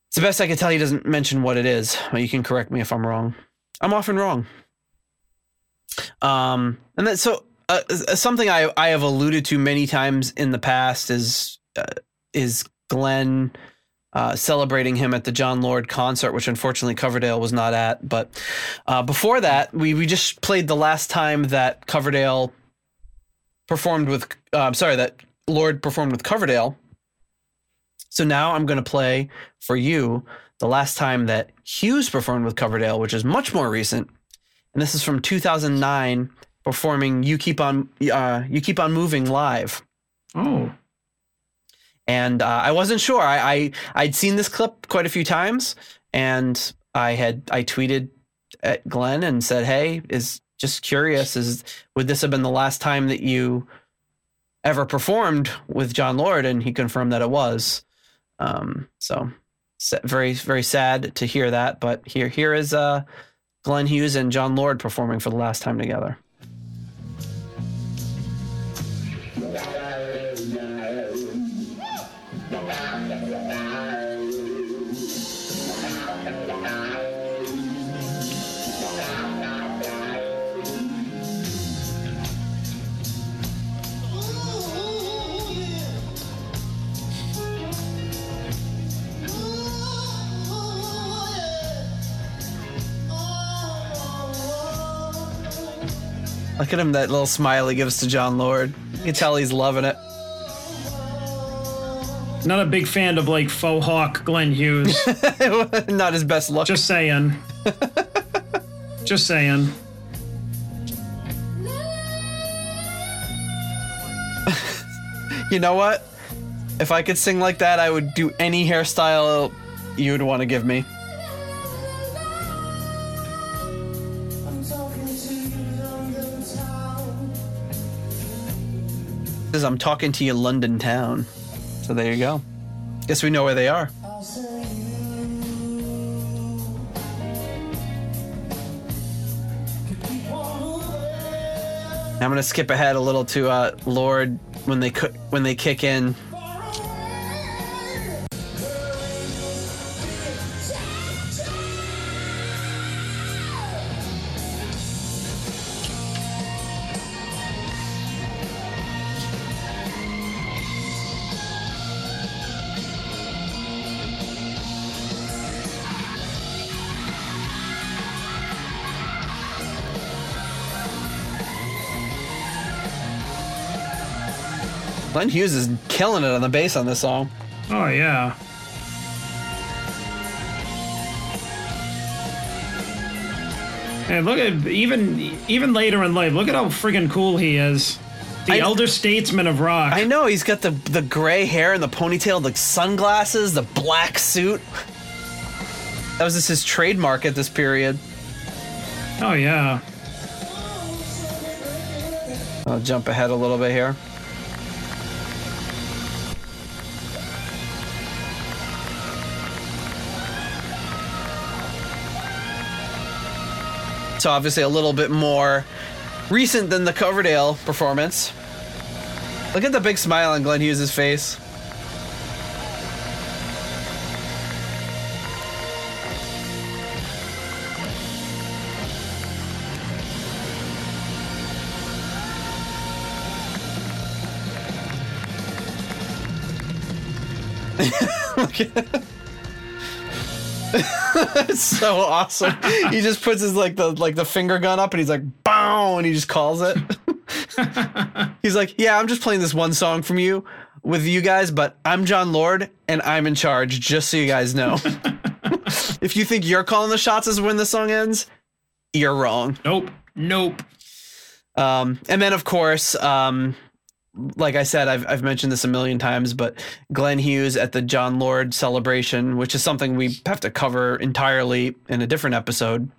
it's the best I can tell. He doesn't mention what it is. But you can correct me if I'm wrong. I'm often wrong. Um, and then so uh, uh, something I I have alluded to many times in the past is uh, is Glenn uh, celebrating him at the Jon Lord concert, which unfortunately Coverdale was not at. But uh, before that, we we just played the last time that Coverdale performed with. Uh, I'm sorry that Lord performed with Coverdale. So now I'm going to play for you the last time that Hughes performed with Coverdale, which is much more recent, and this is from 2009, performing "You Keep On uh, You Keep On Moving" live. Oh, And uh, I wasn't sure. I, I I'd seen this clip quite a few times, and I had I tweeted at Glenn and said, "Hey, is just curious. Is would this have been the last time that you ever performed with Jon Lord?" And he confirmed that it was. Um, so very very sad to hear that. But here here is uh, Glenn Hughes and Jon Lord performing for the last time together. Look at him, that little smile he gives to Jon Lord. You can tell he's loving it. not a big fan of like faux hawk Glenn Hughes. Not his best look. Just saying. Just saying. You know what? If I could sing like that, I would do any hairstyle you would want to give me. Says I'm talking to you, London town. So there you go. Guess we know where they are. I'm gonna skip ahead a little to uh, Lord when they cook when they kick in. Glenn Hughes is killing it on the bass on this song. Oh yeah. And look at even even later in life. Look at how friggin' cool he is. The I- elder statesman of rock. I know he's got the the gray hair and the ponytail, the sunglasses, the black suit. That was just his trademark at this period. oh yeah. I'll jump ahead a little bit here. So obviously a little bit more recent than the Coverdale performance. Look at the big smile on Glenn Hughes' face. it's so awesome. he just puts his like the like the finger gun up and he's like bow and he just calls it. he's like, "Yeah, I'm just playing this one song from you with you guys, but I'm Jon Lord and I'm in charge just so you guys know." if you think you're calling the shots as when the song ends, you're wrong. Nope. Nope. Um, and then, of course, um, like I said, I've, I've mentioned this a million times, but Glenn Hughes at the Jon Lord celebration, which is something we have to cover entirely in a different episode.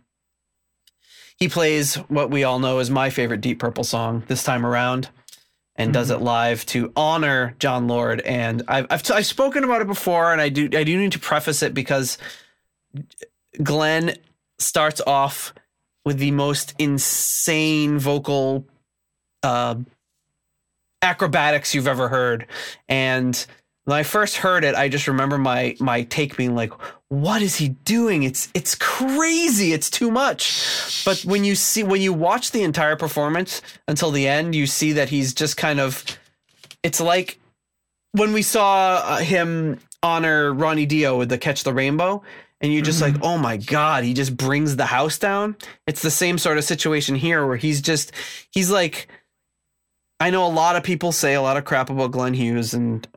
He plays what we all know is my favorite Deep Purple song this time around and does it live to honor Jon Lord. And I've, I've, I've spoken about it before, and I do, I do need to preface it because Glenn starts off with the most insane vocal uh, acrobatics you've ever heard. And when I first heard it, I just remember my my take being like, "What is he doing? It's it's crazy. It's too much." But when you see when you watch the entire performance until the end, you see that he's just kind of. It's like when we saw uh, him honor Ronnie Dio with the Catch the Rainbow. And you're just like, oh my God, he just brings the house down. It's the same sort of situation here where he's just, he's like, I know a lot of people say a lot of crap about Glenn Hughes and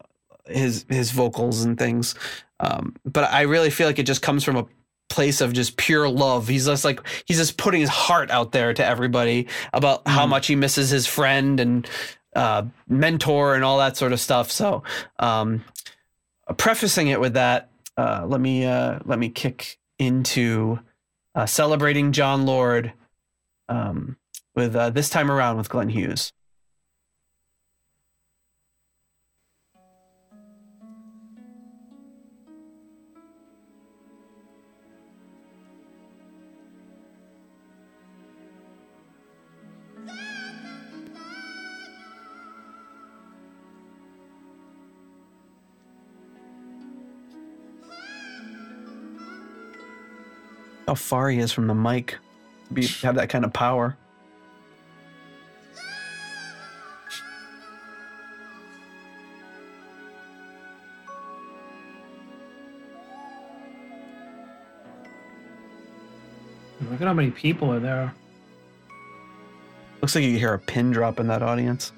his his vocals and things, um, but I really feel like it just comes from a place of just pure love. He's just like he's just putting his heart out there to everybody about how much he misses his friend and uh, mentor and all that sort of stuff. So, um, prefacing it with that, uh, let me uh, let me kick into uh, celebrating Jon Lord um, with uh, this time around with Glenn Hughes. How far he is from the mic to be have that kind of power. Look at how many people are there. Looks like you hear a pin drop in that audience.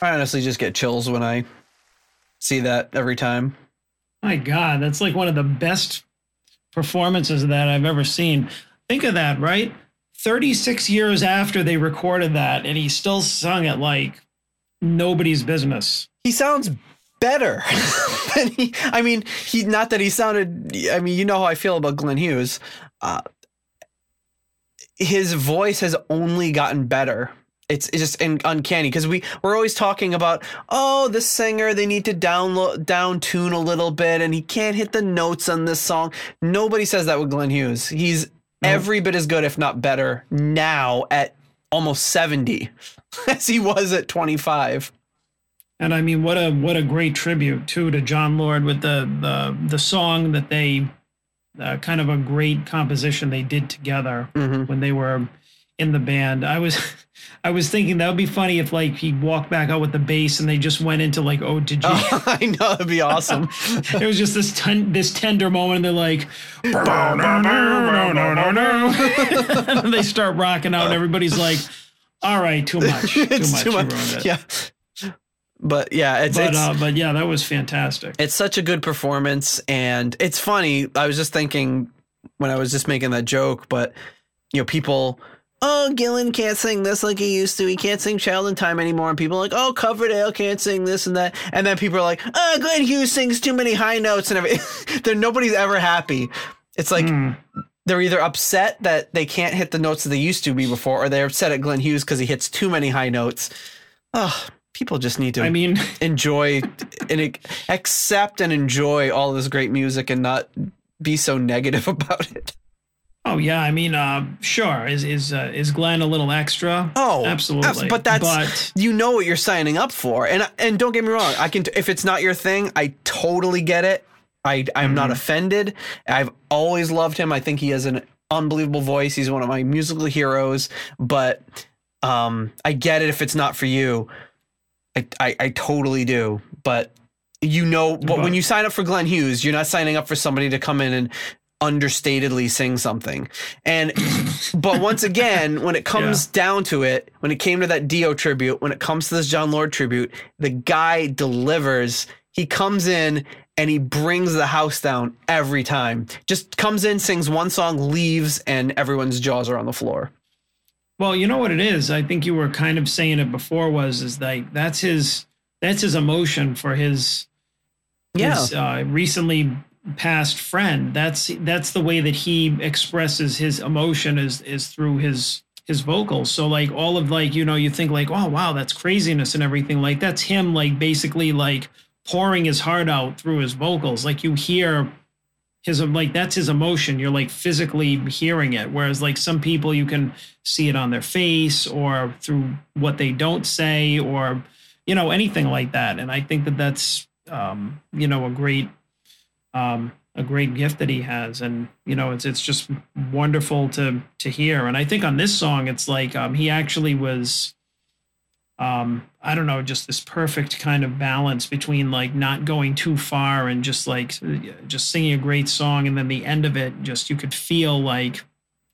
I honestly just get chills when I see that every time. My God, that's like one of the best performances that I've ever seen. Think of that, right? 36 years after they recorded that, and he still sung it like nobody's business. He sounds better than he. I mean, he not that he sounded. I mean, you know how I feel about Glenn Hughes. Uh, his voice has only gotten better. It's, it's just in, uncanny because we we're always talking about oh the singer they need to download down tune a little bit and he can't hit the notes on this song. Nobody says that with Glenn Hughes. He's every bit as good, if not better, now at almost seventy as he was at twenty five. And I mean, what a what a great tribute too to Jon Lord with the the the song that they uh, kind of a great composition they did together when they were in the band. I was I was thinking that would be funny if like he walked back out with the bass and they just went into like Owed to G. I know that'd be awesome. it was just this ten, this tender moment. And they're like, and they start rocking out, and everybody's like, "All right, too much, too much, too much. Yeah. But yeah, it's But it's uh, but yeah, that was fantastic. it's such a good performance and it's funny. I was just thinking when I was just making that joke, but you know, people Oh, Gillan can't sing this like he used to. He can't sing Child in Time anymore. And people are like, oh, Coverdale can't sing this and that. And then people are like, oh, Glenn Hughes sings too many high notes and everything. Nobody's ever happy. It's like hmm. they're either upset that they can't hit the notes that they used to be before, or they're upset at Glenn Hughes because he hits too many high notes. Oh, people just need to I mean, enjoy and accept and enjoy all this great music and not be so negative about it. Oh yeah, I mean, uh, sure, is is uh, is Glenn a little extra? Oh, absolutely. abs- But that's but you know what you're signing up for, and and don't get me wrong. I can if it's not your thing, I totally get it. I I'm not offended. I've always loved him. I think he has an unbelievable voice. He's one of my musical heroes. But um, I get it if it's not for you. I I, I totally do. But you know, but when you sign up for Glenn Hughes, you're not signing up for somebody to come in and understatedly sing something. And but once again, when it comes down to it, when it came to that Dio tribute, when it comes to this Jon Lord tribute, the guy delivers. He comes in and he brings the house down every time. Just comes in, sings one song, leaves, and everyone's jaws are on the floor. Well, you know what it is. I think you were kind of saying it before. Was is like that's his that's his emotion for his his uh, recently passed friend. That's that's the way that he expresses his emotion is is through his his vocals. So like all of like you know you think like oh wow that's craziness and everything like that's him like basically like pouring his heart out through his vocals. Like you hear his like that's his emotion you're like physically hearing it whereas like some people you can see it on their face or through what they don't say or you know anything like that and i think that that's um you know a great um a great gift that he has, and you know, it's it's just wonderful to to hear. And I think on this song, it's like um, he actually was um i don't know just this perfect kind of balance between like not going too far and just like just singing a great song and then the end of it just you could feel like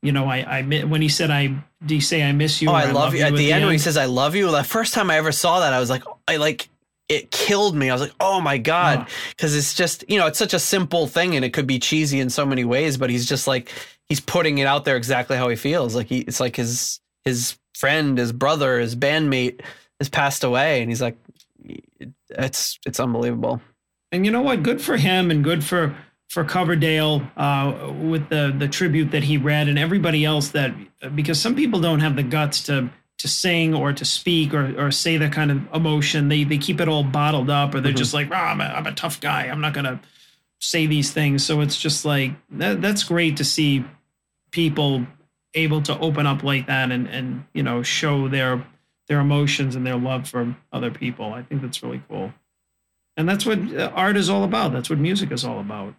you know i i when he said i do you say i miss you Oh, or I love you. At the end, when he says "I love you," the first time I ever saw that, I was like, I like it killed me. I was like, oh my god, Oh. because it's just you know it's such a simple thing and it could be cheesy in so many ways, but he's just like he's putting it out there exactly how he feels. Like he, it's like his his friend, his brother, his bandmate has passed away, and he's like, it's it's unbelievable. and you know what good for him and good for for coverdale uh with the the tribute that he read and everybody else that because some people don't have the guts to to sing or to speak or or say that kind of emotion they they keep it all bottled up or they're Mhm. just like oh, I'm, a, I'm a tough guy. I'm not gonna say these things. So it's just like that, that's great to see people able to open up like that and and you know show their their emotions and their love for other people. I think that's really cool. And that's what uh, art is all about. That's what music is all about.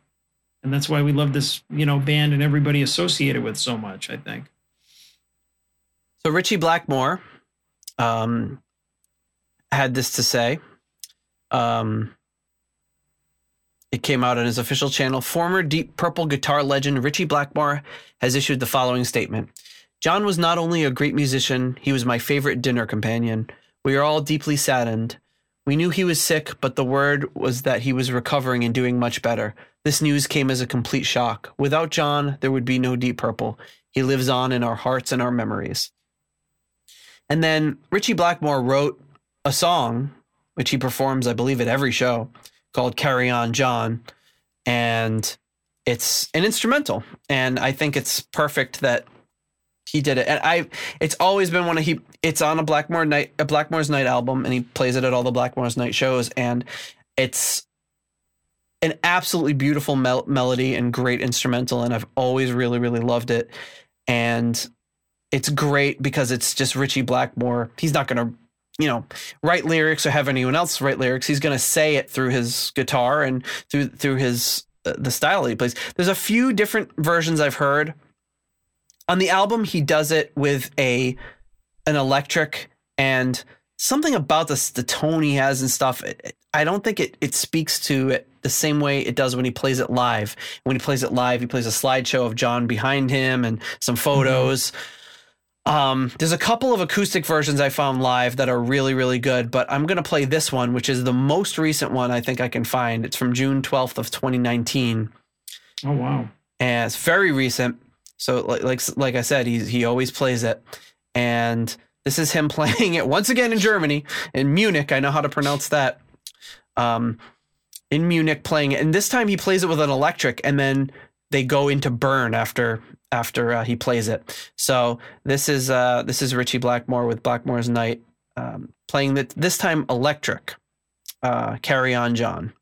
And that's why we love this you know band and everybody associated with so much i think So Ritchie Blackmore um, had this to say. Um, it came out on his official channel. Former Deep Purple guitar legend Ritchie Blackmore has issued the following statement Jon was not only a great musician, he was my favorite dinner companion. We are all deeply saddened. We knew he was sick, but the word was that he was recovering and doing much better. This news came as a complete shock. Without Jon, there would be no Deep Purple. He lives on in our hearts and our memories. And then Ritchie Blackmore wrote a song, which he performs, I believe, at every show, called Carry On Jon. And it's an instrumental. And I think it's perfect that he did it. And I it's always been one of he it's on a Blackmore night a Blackmore's Night album and he plays it at all the Blackmore's Night shows. And it's an absolutely beautiful mel- melody and great instrumental. And I've always really, really loved it. And it's great because it's just Ritchie Blackmore. He's not going to, you know, write lyrics or have anyone else write lyrics. He's going to say it through his guitar and through through his uh, the style he plays. There's a few different versions I've heard. On the album, he does it with a an electric and something about the the tone he has and stuff. it- it- I don't think it it speaks to it the same way it does when he plays it live. When he plays it live, he plays a slideshow of Jon behind him and some photos. Um, there's a couple of acoustic versions I found live that are really, really good, but I'm going to play this one, which is the most recent one I think I can find. It's from June 12th of 2019 oh wow and it's very recent. So like like like I said, he he always plays it, and this is him playing it once again in Germany in Munich. I know how to pronounce that. Um, in Munich playing it, and this time he plays it with an electric, and then they go into burn after after uh, he plays it. So this is uh, this is Ritchie Blackmore with Blackmore's Night um, playing that this time electric. Uh, Carry on, Jon.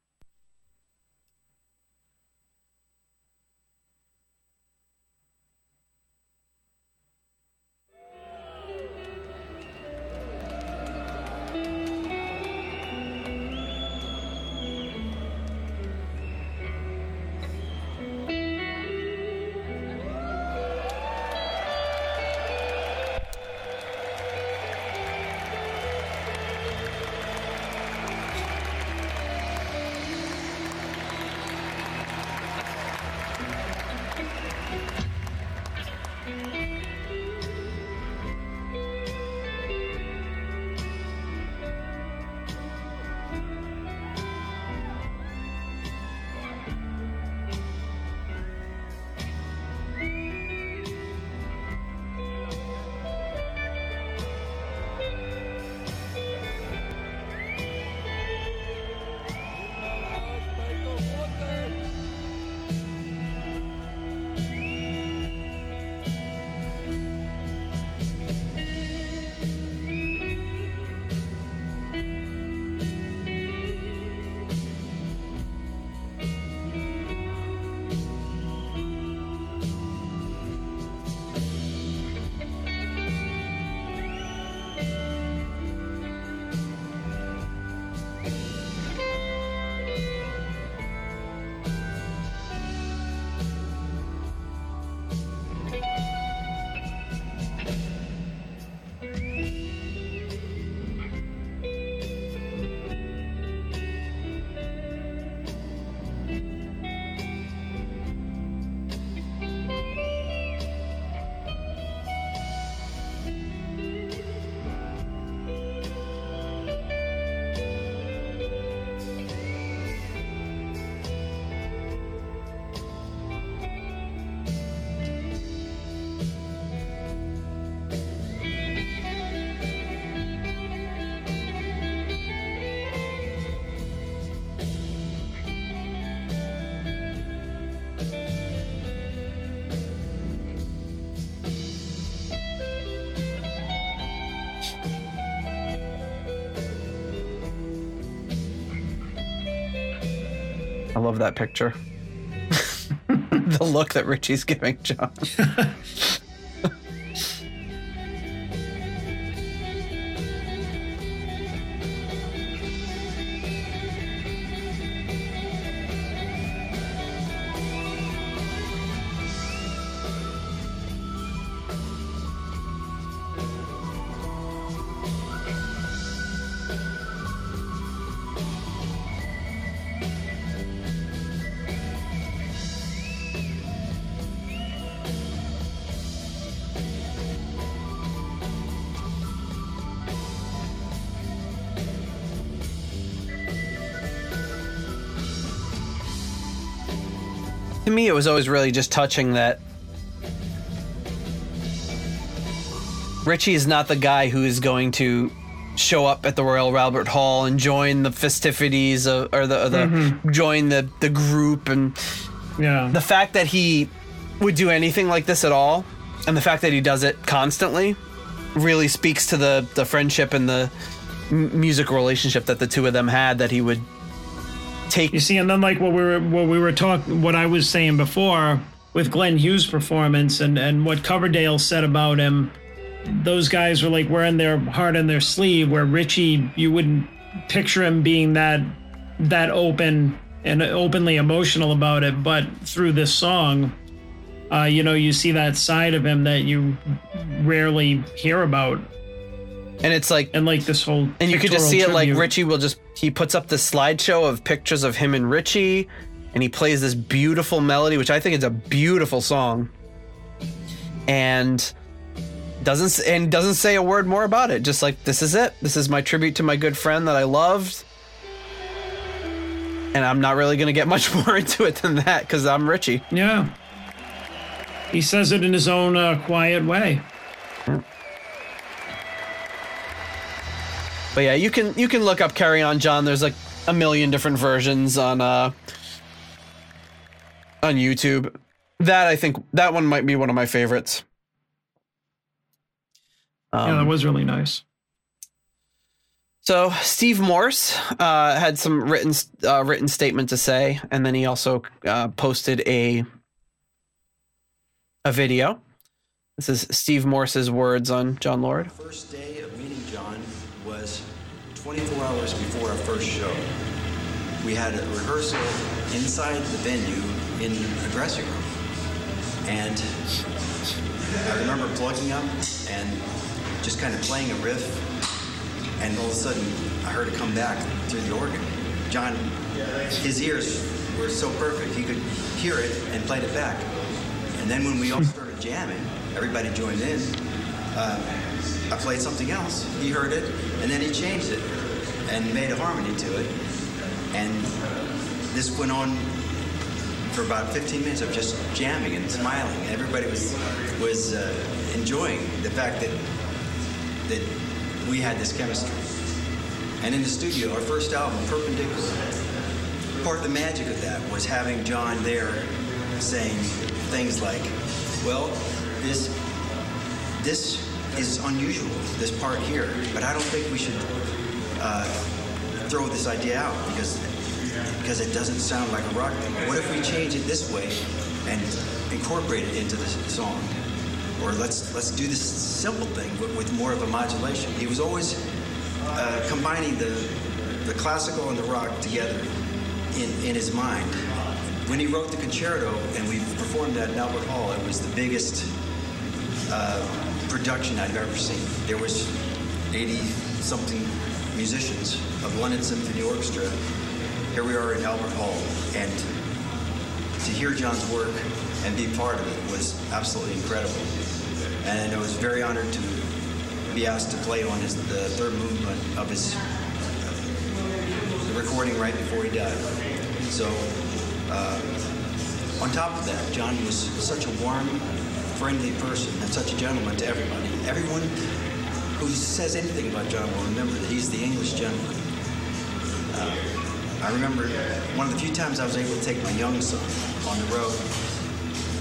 I love that picture. the look that Ritchie's giving Jon. was always really just touching that Ritchie is not the guy who is going to show up at the Royal Albert Hall and join the festivities of, or the, or the mm-hmm. join the the group and Yeah. the fact that he would do anything like this at all and the fact that he does it constantly really speaks to the the friendship and the m- musical relationship that the two of them had that he would take You see, and then like what we were what we were talking, what I was saying before with Glenn Hughes' performance and and what Coverdale said about him, those guys were like wearing their heart on their sleeve. Where Ritchie, you wouldn't picture him being that that open and openly emotional about it, but through this song, uh, you know, you see that side of him that you rarely hear about, and it's like and like this whole and you could just see it like tribute. Ritchie will just he puts up this slideshow of pictures of him and Ritchie and he plays this beautiful melody which I think is a beautiful song. And doesn't and doesn't say a word more about it. Just like this is it. This is my tribute to my good friend that I loved. And I'm not really going to get much more into it than that cuz I'm Ritchie. Yeah. He says it in his own uh, quiet way. But yeah, you can you can look up Carry On Jon. There's like a million different versions on uh on YouTube. That I think that one might be one of my favorites. yeah, that Um, was really nice. so Steve Morse uh, had some written uh, written statement to say, and then he also uh, posted a a video. This is Steve Morse's words on Jon Lord. First day of meeting Jon was 24 hours before our first show. We had a rehearsal inside the venue in the dressing room. And I remember plugging up and just kind of playing a riff. And all of a sudden, I heard it come back through the organ. Jon, his ears were so perfect, he could hear it and played it back. And then when we all started jamming, everybody joined in. Uh, I played something else. He heard it, and then he changed it and made a harmony to it. And this went on for about 15 minutes of just jamming and smiling. And everybody was was uh, enjoying the fact that that we had this chemistry. And in the studio, our first album, Perpendicular, part of the magic of that was having Jon there saying things like, "Well, this this is unusual, this part here, but I don't think we should uh, throw this idea out because because it doesn't sound like a rock thing. What if we change it this way and incorporate it into the song? Or let's let's do this simple thing with, with more of a modulation. He was always uh, combining the the classical and the rock together in, in his mind. When he wrote the concerto and we performed that in Albert Hall, it was the biggest uh, production I've ever seen. There was 80 something musicians of London Symphony Orchestra. Here we are in Albert Hall, and to hear Jon's work and be part of it was absolutely incredible. And I was very honored to be asked to play on his the third movement of his the recording right before he died. So, uh, on top of that, Jon was such a warm, friendly person and such a gentleman to everybody. Everyone who says anything about Jon will remember that he's the English gentleman. Uh, I remember one of the few times I was able to take my young son on the road.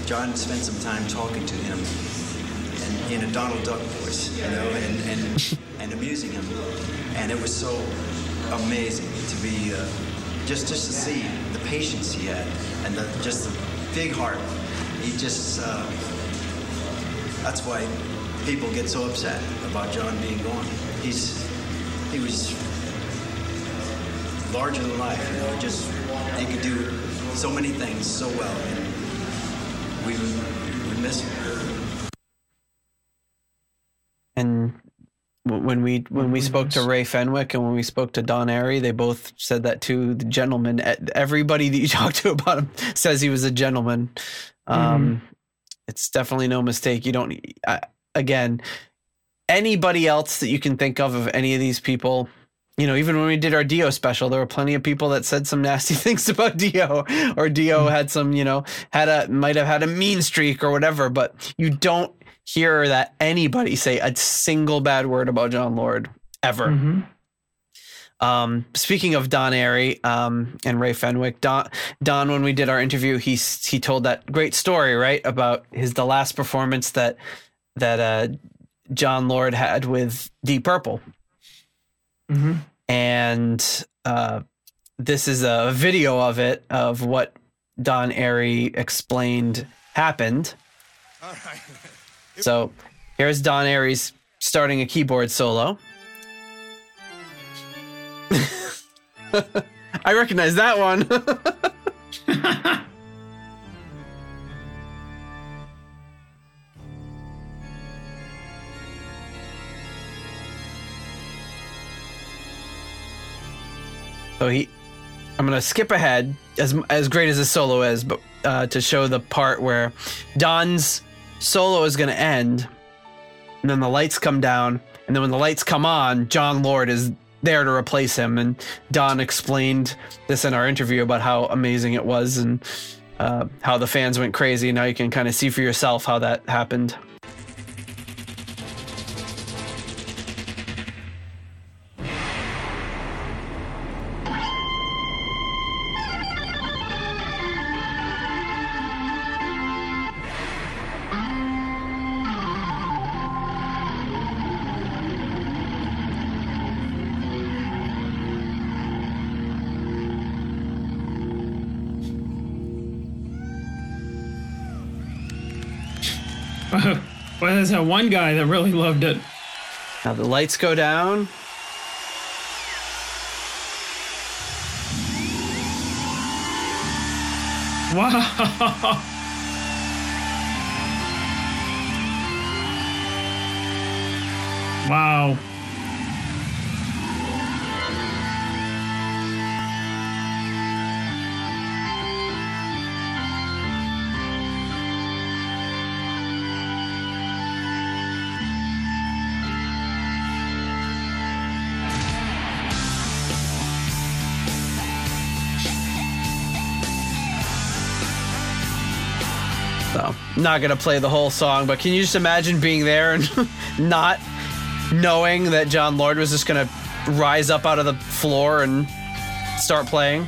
Jon spent some time talking to him and in a Donald Duck voice, you know, and, and, and amusing him. And it was so amazing to be uh, just just to see the patience he had and the, just the big heart. He just uh, that's why people get so upset about Jon being gone. He's he was larger than life. You know, just he could do so many things so well, and we would, we miss him. And when we when we spoke to Ray Fenwick and when we spoke to Don Airey, they both said that too. The gentleman, everybody that you talk to about him says he was a gentleman. Um, It's definitely no mistake. You don't. I, again, anybody else that you can think of of any of these people. You know, even when we did our Dio special, there were plenty of people that said some nasty things about Dio, or Dio had some, you know, had a might have had a mean streak or whatever. But you don't hear that anybody say a single bad word about Jon Lord ever. hmm Um, speaking of Don Airey um, and Ray Fenwick, Don, Don, when we did our interview, he he told that great story, right, about his the last performance that that uh, Jon Lord had with Deep Purple, hmm and uh, this is a video of it of what Don Airey explained happened. All right. So here's Don Airey's starting a keyboard solo. I recognize that one. so he, I'm gonna skip ahead as as great as his solo is, but uh, to show the part where Don's solo is gonna end, and then the lights come down, and then when the lights come on, Jon Lord is there to replace him. And Don explained this in our interview about how amazing it was and uh, how the fans went crazy. Now you can kind of see for yourself how that happened. There's that one guy that really loved it. Now the lights go down. Wow. Wow. Not gonna play the whole song, but can you just imagine being there and not knowing that Jon Lord was just gonna rise up out of the floor and start playing?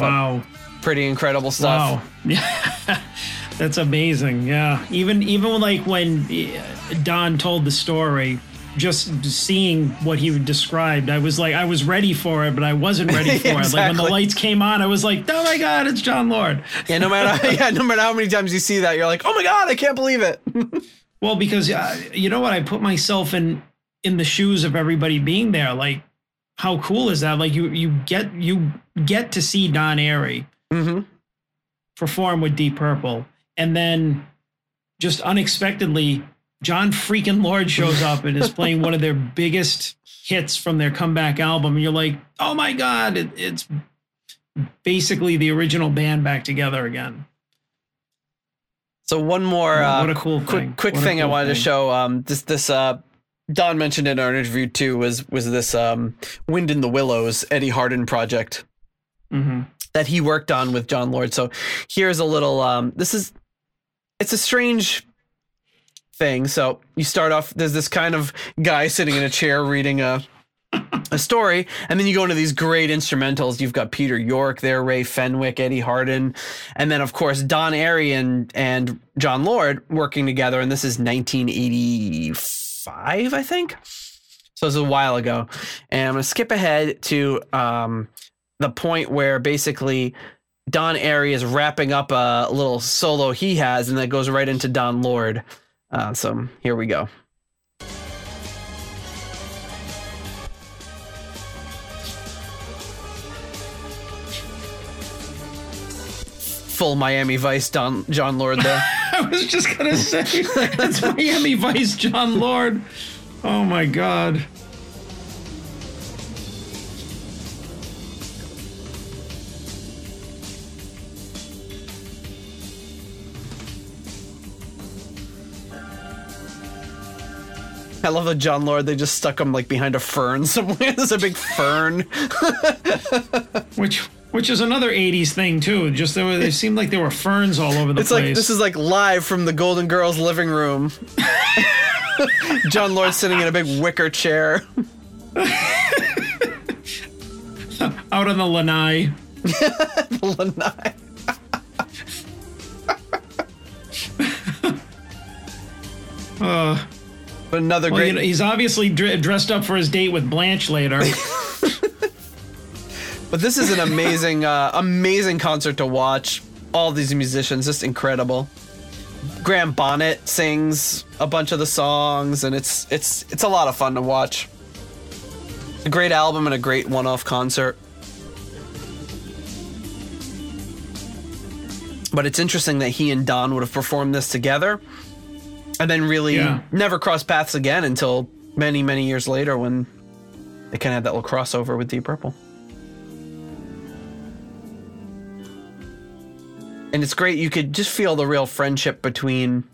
Wow. Pretty incredible stuff. Wow. Yeah. That's amazing. Yeah. Even even like when uh, Don told the story, just seeing what he described, I was like, I was ready for it, but I wasn't ready for it. Like when the lights came on, I was like, oh my god, it's Jon Lord. Yeah, no matter yeah, no matter how many times you see that, you're like, oh my god, I can't believe it. Well, because uh, you know what, I put myself in in the shoes of everybody being there. Like, how cool is that? Like, you you get you get to see Don Airey hmm perform with Deep Purple, and then just unexpectedly, Jon freaking Lord shows up and is playing one of their biggest hits from their comeback album, and you're like, oh my god, it, it's basically the original band back together again. So one more What- uh, what a cool quick thing. quick What thing I cool wanted to show. Um, this this uh, Don mentioned in our interview too was was this um, Wind in the Willows Eddie Hardin project hmm that he worked on with Jon Lord. So here's a little. Um, this is it's a strange thing. So you start off. There's this kind of guy sitting in a chair reading a a story, and then you go into these great instrumentals. You've got Peter York there, Ray Fenwick, Eddie Hardin, and then of course Don Airey and and Jon Lord working together. And this is 1985, I think. So So this is a while ago, and I'm gonna skip ahead to um, the point where basically Don Airey is wrapping up a little solo he has, and that goes right into Don Lord. Uh, so here we go. Full Miami Vice Don Jon Lord there. I was just gonna say that's Miami Vice Jon Lord. Oh my god. I love that Jon Lord. They just stuck him like behind a fern somewhere. There's a big fern. Which which is another 80s thing too. Just there were, they seemed like there were ferns all over the It's place. like this is like live from the Golden Girls living room. Jon Lord sitting in a big wicker chair. out on the lanai. The lanai. Uh, another well, great. you know, he's obviously dr- dressed up for his date with Blanche later. but this is an amazing, uh, amazing concert to watch. All these musicians, just incredible. Graham Bonnet sings a bunch of the songs, and it's it's it's a lot of fun to watch. A great album and a great one-off concert. But it's interesting that he and Don would have performed this together, and then really Yeah. never crossed paths again until many many years later when they kind of had that little crossover with Deep Purple. And it's great. You could just feel the real friendship between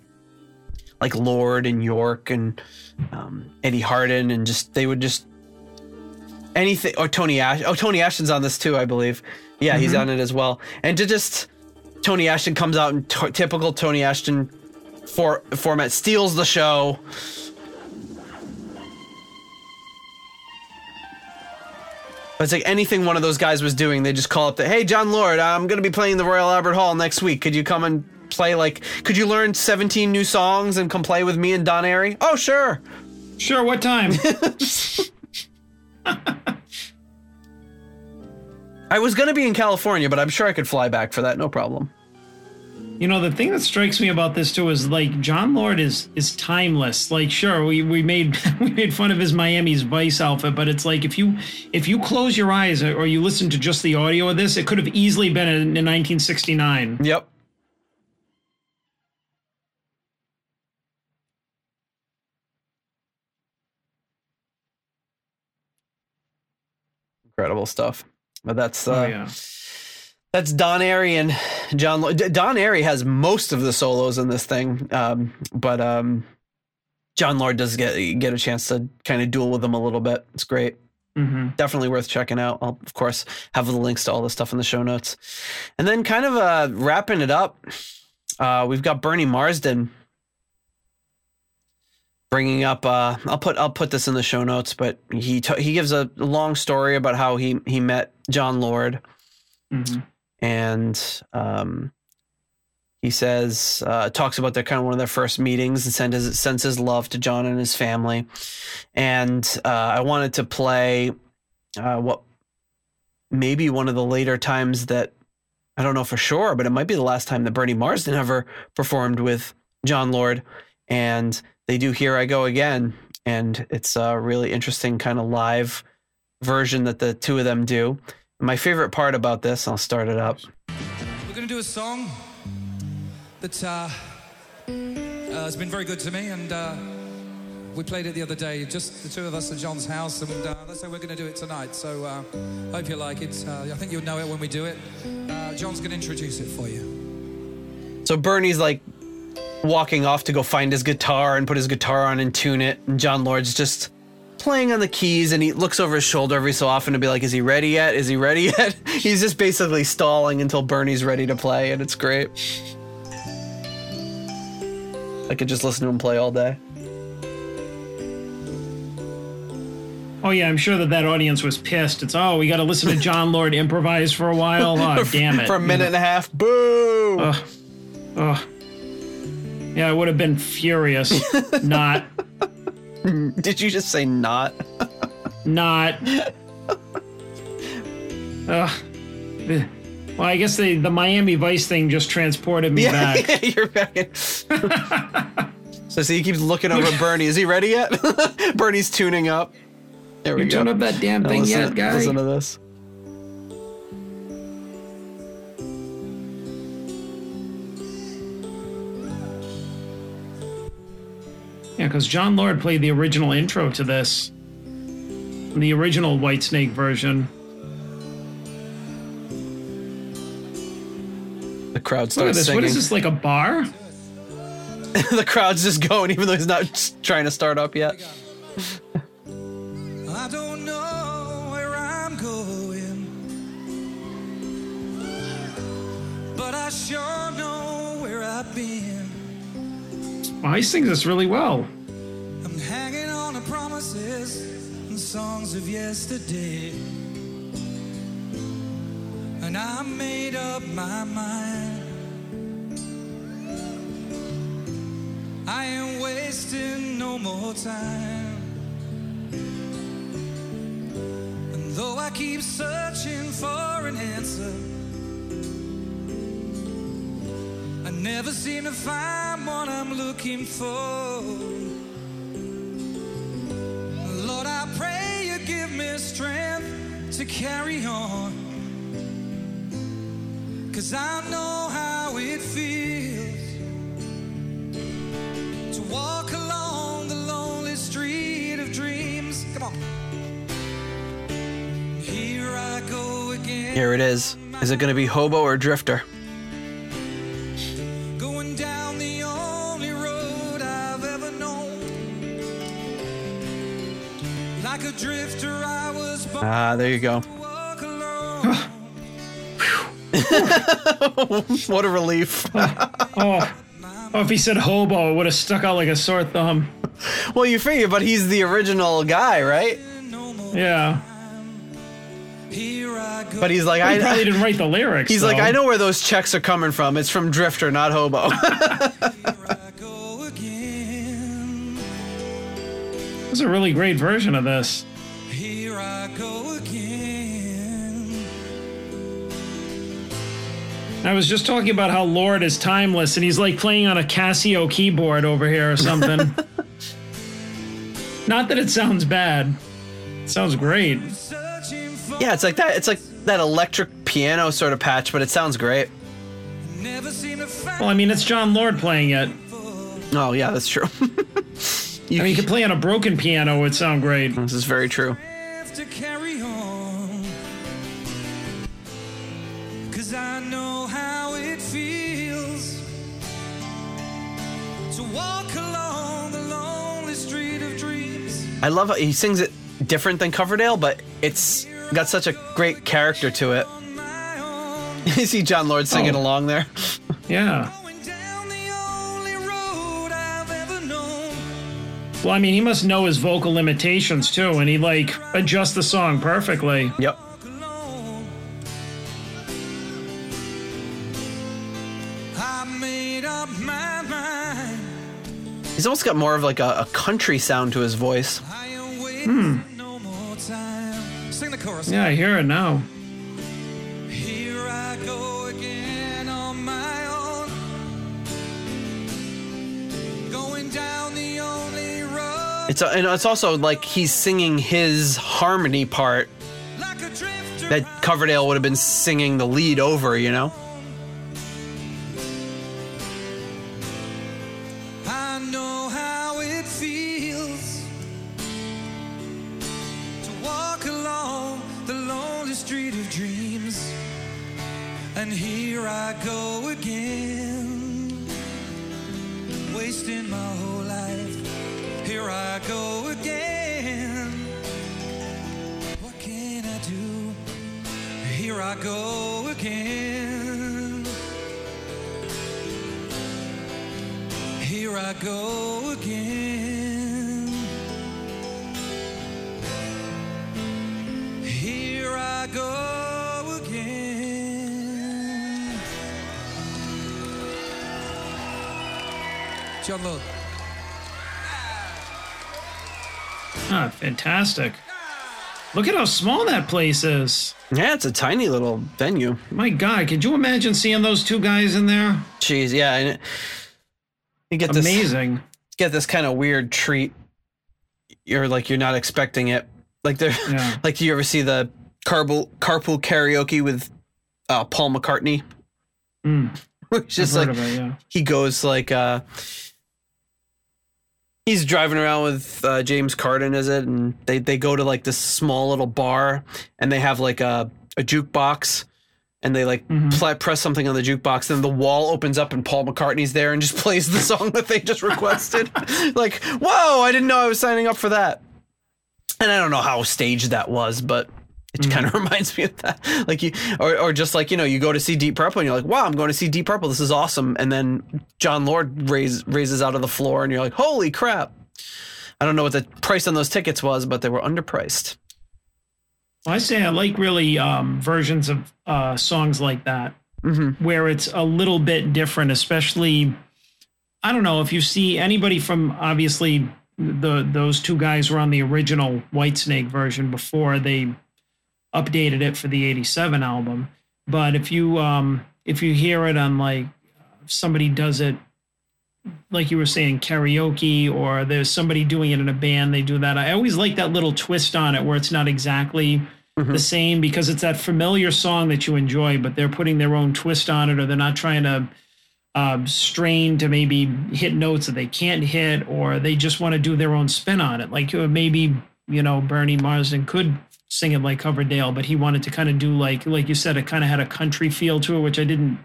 like Lord and York and um, Eddie Hardin, and just they would just anything. Or Tony Ash. Oh, Tony Ashton's on this too, I believe. Yeah, he's on it as well. And to just Tony Ashton comes out in t- typical Tony Ashton for format, steals the show. But It's like anything one of those guys was doing, they just call up the, hey, Jon Lord, I'm going to be playing the Royal Albert Hall next week. Could you come and play, like, could you learn 17 new songs and come play with me and Don Airey? Oh, sure. sure, what time? I was going to be in California, but I'm sure I could fly back for that, no problem. You know, the thing that strikes me about this too is like Jon Lord is is timeless. Like, sure, we, we made we made fun of his Miami's Vice outfit, but it's like if you if you close your eyes or you listen to just the audio of this, it could have easily been in, in 1969. Yep. Incredible stuff. But that's uh, Oh yeah. That's Don Airey and Jon. Lo- Don Airey has most of the solos in this thing, um, but um, Jon Lord does get get a chance to kind of duel with him a little bit. It's great. hmm Definitely worth checking out. I'll of course have the links to all the stuff in the show notes, and then kind of uh, wrapping it up. Uh, we've got Bernie Marsden bringing up. Uh, I'll put I'll put this in the show notes, but he t- he gives a long story about how he he met Jon Lord hmm and um, he says uh, talks about their kind of one of their first meetings and sends his, sends his love to Jon and his family. And uh, I wanted to play uh, what maybe one of the later times that I don't know for sure, but it might be the last time that Bernie Marsden ever performed with Jon Lord. And they do "Here I Go Again," and it's a really interesting kind of live version that the two of them do. My favorite part about this, I'll start it up. We're going to do a song that uh, uh, has been very good to me, and uh, we played it the other day, just the two of us at Jon's house, and uh, that's how we're going to do it tonight. So uh, hope you like it. Uh, I think you'll know it when we do it. Uh, Jon's going to introduce it for you. So Bernie's like walking off to go find his guitar and put his guitar on and tune it, and Jon Lord's just playing on the keys and he looks over his shoulder every so often to be like, Is he ready yet? Is he ready yet? He's just basically stalling until Bernie's ready to play, and it's great. I could just listen to him play all day. Oh yeah, I'm sure that that audience was pissed. It's oh, we got to listen to Jon Lord improvise for a while. Oh damn it! For a minute and a half. Boo! Ugh. Ugh. Yeah, I would have been furious. Not. Did you just say not? Not. Well, I guess the, the Miami Vice thing just transported me back. Yeah, You're back. in- so see, he keeps looking over at Bernie. Is he ready yet? Bernie's tuning up. There we You go. turn up that damn Now thing listen, yet, guy? listen to this. Because Jon Lord played the original intro to this, the original Whitesnake version. The crowd Look at starts this. singing. What is this? Like a bar? the crowd's just going, even though he's not trying to start up yet. I don't know where I'm going, but I sure know where I've been. Wow, he sings this really well. And songs of yesterday. And I made up my mind. I ain't wasting no more time. And though I keep searching for an answer, I never seem to find what I'm looking for. Me strength to carry on. Cause I know how it feels to walk along the lonely street of dreams. Come on. Here I go again. Here it is. Is it going to be hobo or drifter? Like a drifter, I was born Ah, there you go. to walk alone. What a relief. Oh, oh if he said hobo, it would have stuck out like a sore thumb. well, you figure, but he's the original guy, right? Yeah. Here I go. But he's like, He probably didn't write the lyrics. He's like. I know where those checks are coming from. It's from Drifter, not Hobo. Here I go again. It's a really great version of this. Here I go again. I was just talking about how Lord is timeless and he's like playing on a Casio keyboard over here or something. Not that it sounds bad. It sounds great. Yeah, it's like that. It's like that electric piano sort of patch, but it sounds great. never seem to find Well, I mean, it's Jon Lord playing it. Oh, yeah, that's true. you, I mean, you could play on a broken piano, it would sound great. this is very true. Have to carry on. Cause I know how it feels to walk along the lonely street of dreams. I love how he sings it different than Coverdale, but it's got such a great character to it. On my own, you see Jon Lord singing Oh. along there. Yeah. Well, I mean, he must know his vocal limitations too, and he like adjusts the song perfectly. Yep. Walk alone. I made up my mind. He's almost got more of like a, a country sound to his voice. I ain't waiting for no more time. Sing the chorus. Yeah, I hear it now. It's and it's also like he's singing his harmony part that Coverdale would have been singing the lead over, you know? And here I go again, wasting my whole I go again. What can I do? Here I go again. Here I go again. Here I go again. Jon Lord. Fantastic. Look at how small that place is. Yeah, it's a tiny little venue. My God, could you imagine seeing those two guys in there? Jeez, yeah, and you get this Amazing. get this kind of weird treat. You're like you're not expecting it. Like there, Yeah. like do you ever see the carpool carpool karaoke with uh, Paul McCartney? Mm, It's just I've like it, yeah. he goes like uh he's driving around with uh, James Corden is it? And they they go to like this small little bar and they have like a a jukebox and they like pl- press something on the jukebox and the wall opens up and Paul McCartney's there and just plays the song that they just requested. Like whoa I didn't know I was signing up for that. And I don't know how staged that was but it kind of reminds me of that. Like you or, or just like you know you go to see deep purple and you're like wow i'm going to see deep purple. This is awesome. And then jon lord raise, raises out of the floor and you're like holy crap. I don't know what the price on those tickets was but they were underpriced. Well, I say I like really um, versions of uh, songs like that, where it's a little bit different, especially. I don't know if you see anybody from obviously the those two guys were on the original Whitesnake version before they updated it for the '87 album. But if you um, if you hear it on like somebody does it like you were saying karaoke or there's somebody doing it in a band they do that. I always like that little twist on it where it's not exactly the same because it's that familiar song that you enjoy but they're putting their own twist on it or they're not trying to um, strain to maybe hit notes that they can't hit or they just want to do their own spin on it. Like uh, maybe you know bernie marsden could sing it like coverdale but he wanted to kind of do like like you said it kind of had a country feel to it which i didn't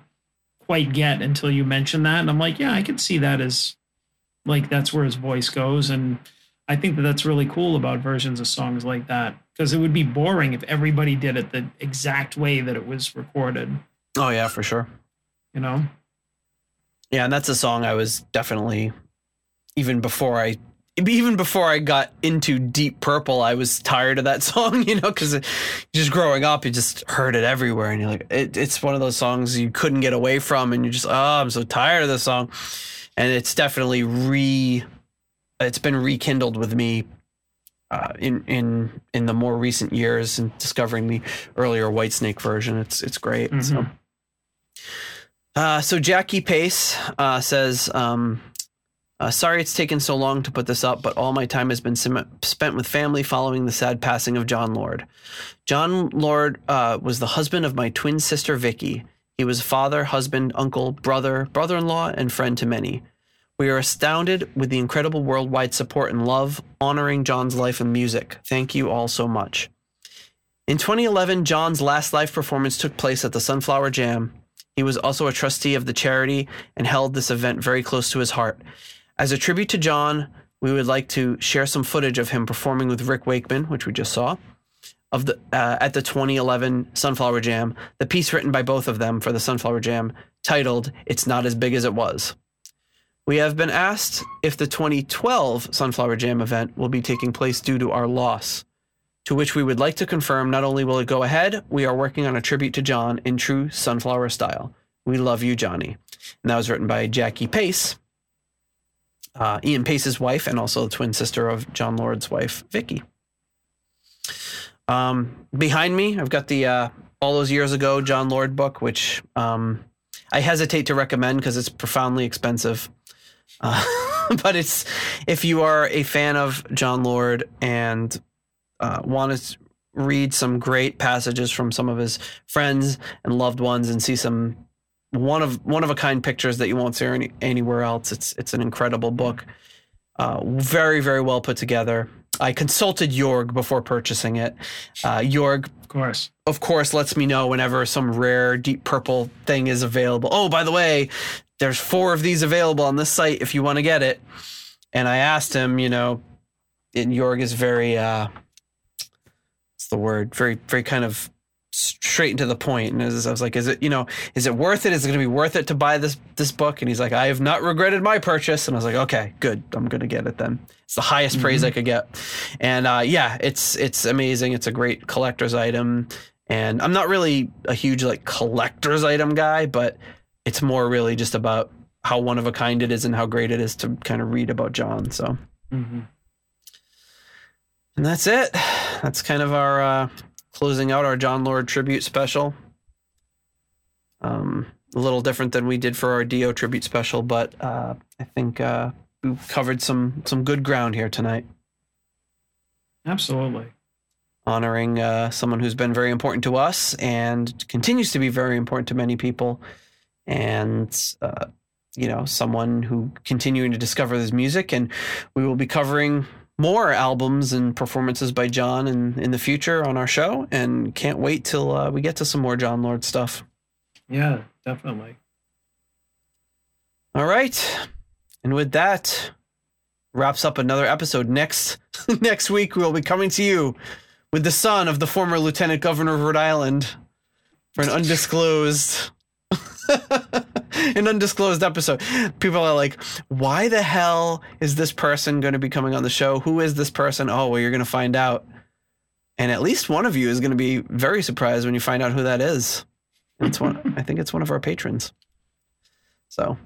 quite get until you mentioned that. And i'm like yeah i can see that as like that's where his voice goes. And i think that that's really cool about versions of songs like that because it would be boring if everybody did it the exact way that it was recorded. Oh yeah for sure. You know? Yeah and that's a song i was definitely even before i even before I got into Deep Purple, I was tired of that song, you know, because just growing up, you just heard it everywhere, and you're like, it, it's one of those songs you couldn't get away from, and you're just, oh, I'm so tired of this song, and it's definitely re, it's been rekindled with me. Uh, in in in the more recent years and discovering the earlier Whitesnake version, it's it's great. So, uh, so Jackie Paice uh, says, um, uh, "Sorry it's taken so long to put this up, but all my time has been sim- spent with family following the sad passing of Jon Lord. Jon Lord uh, was the husband of my twin sister Vicky. He was father, husband, uncle, brother, brother-in-law, and friend to many." We are astounded with the incredible worldwide support and love honoring Jon's life and music. Thank you all so much. In 2011, Jon's last live performance took place at the Sunflower Jam. He was also a trustee of the charity and held this event very close to his heart. As a tribute to Jon, we would like to share some footage of him performing with Rick Wakeman, which we just saw, of the uh, at the 2011 Sunflower Jam. The piece written by both of them for the Sunflower Jam, titled "It's Not as Big as It Was." We have been asked if the 2012 Sunflower Jam event will be taking place due to our loss, to which we would like to confirm not only will it go ahead, we are working on a tribute to Jon in true Sunflower style. We love you, Johnny. And that was written by Jackie Paice, uh, Ian Paice's wife, and also the twin sister of Jon Lord's wife, Vicky. Um, behind me, I've got the uh, All Those Years Ago Jon Lord book, which um, I hesitate to recommend because it's profoundly expensive. Uh, but it's if you are a fan of Jon Lord and uh, want to read some great passages from some of his friends and loved ones and see some one of one of a kind pictures that you won't see any, anywhere else. It's it's an incredible book, uh, very very well put together. I consulted Jörg before purchasing it. Uh, Jörg of course of course, lets me know whenever some rare deep purple thing is available. Oh, by the way, there's four of these available on this site if you want to get it. And I asked him, you know, and Jörg is very, uh, what's the word? Very, very kind of straight into the point. And as I was like, is it, you know, is it worth it? Is it going to be worth it to buy this this book? And he's like, I have not regretted my purchase. And I was like, okay, good. I'm going to get it then. It's the highest praise I could get. And uh, yeah, it's it's amazing. It's a great collector's item. And I'm not really a huge like collector's item guy, but it's more really just about how one of a kind it is and how great it is to kind of read about Jon. So And that's it. That's kind of our uh, closing out our Jon Lord tribute special. Um, a little different than we did for our Dio tribute special, but uh, I think uh, we covered some some good ground here tonight, Absolutely. honoring uh, someone who's been very important to us and continues to be very important to many people, and uh, you know someone who continuing to discover his music. And we will be covering more albums and performances by Jon in, in the future on our show, and can't wait till uh, we get to some more Jon Lord stuff. Yeah, definitely. All right. And with that, wraps up another episode. Next next week we'll be coming to you with the son of the former lieutenant governor of Rhode Island for an undisclosed an undisclosed episode. People are like, "Why the hell is this person going to be coming on the show? Who is this person?" Oh, well, you're going to find out. And at least one of you is going to be very surprised when you find out who that is. It's one I think it's one of our patrons. So,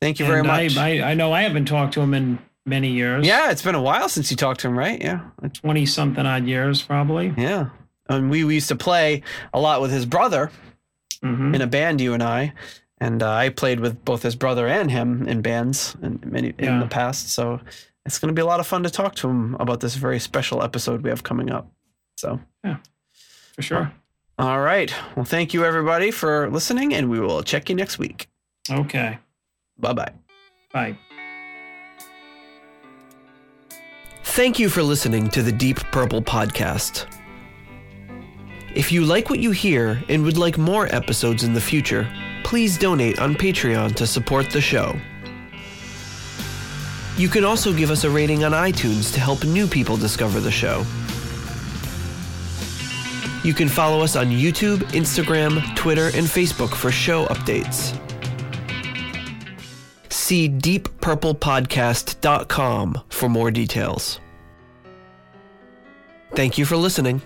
thank you very And much. I, I, I know I haven't talked to him in many years. Yeah, it's been a while since you talked to him, right? Yeah. 20 something odd years, probably. Yeah. And we, we used to play a lot with his brother hmm in a band, you and I. And uh, I played with both his brother and him in bands in, many, in Yeah. the past. So it's going to be a lot of fun to talk to him about this very special episode we have coming up. So, yeah, For sure. all right. Well, thank you, everybody, for listening, and we will check you next week. Okay. Bye bye. Bye. Thank you for listening to the Deep Purple Podcast. If you like what you hear and would like more episodes in the future, please donate on Patreon to support the show. You can also give us a rating on iTunes to help new people discover the show. You can follow us on YouTube, Instagram, Twitter, and Facebook for show updates. See deeppurplepodcast.com for more details. Thank you for listening.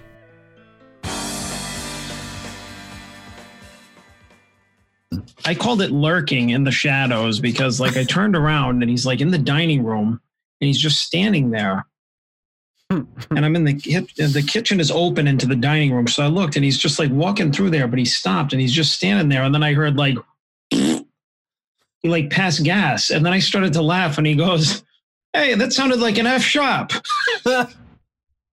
I called it lurking in the shadows because, like, I turned around and he's like in the dining room and he's just standing there. and I'm in the kit- the kitchen is open into the dining room, so I looked and he's just like walking through there, but he stopped and he's just standing there. And then I heard like he like passed gas, and then I started to laugh, and he goes, "Hey, that sounded like an F sharp."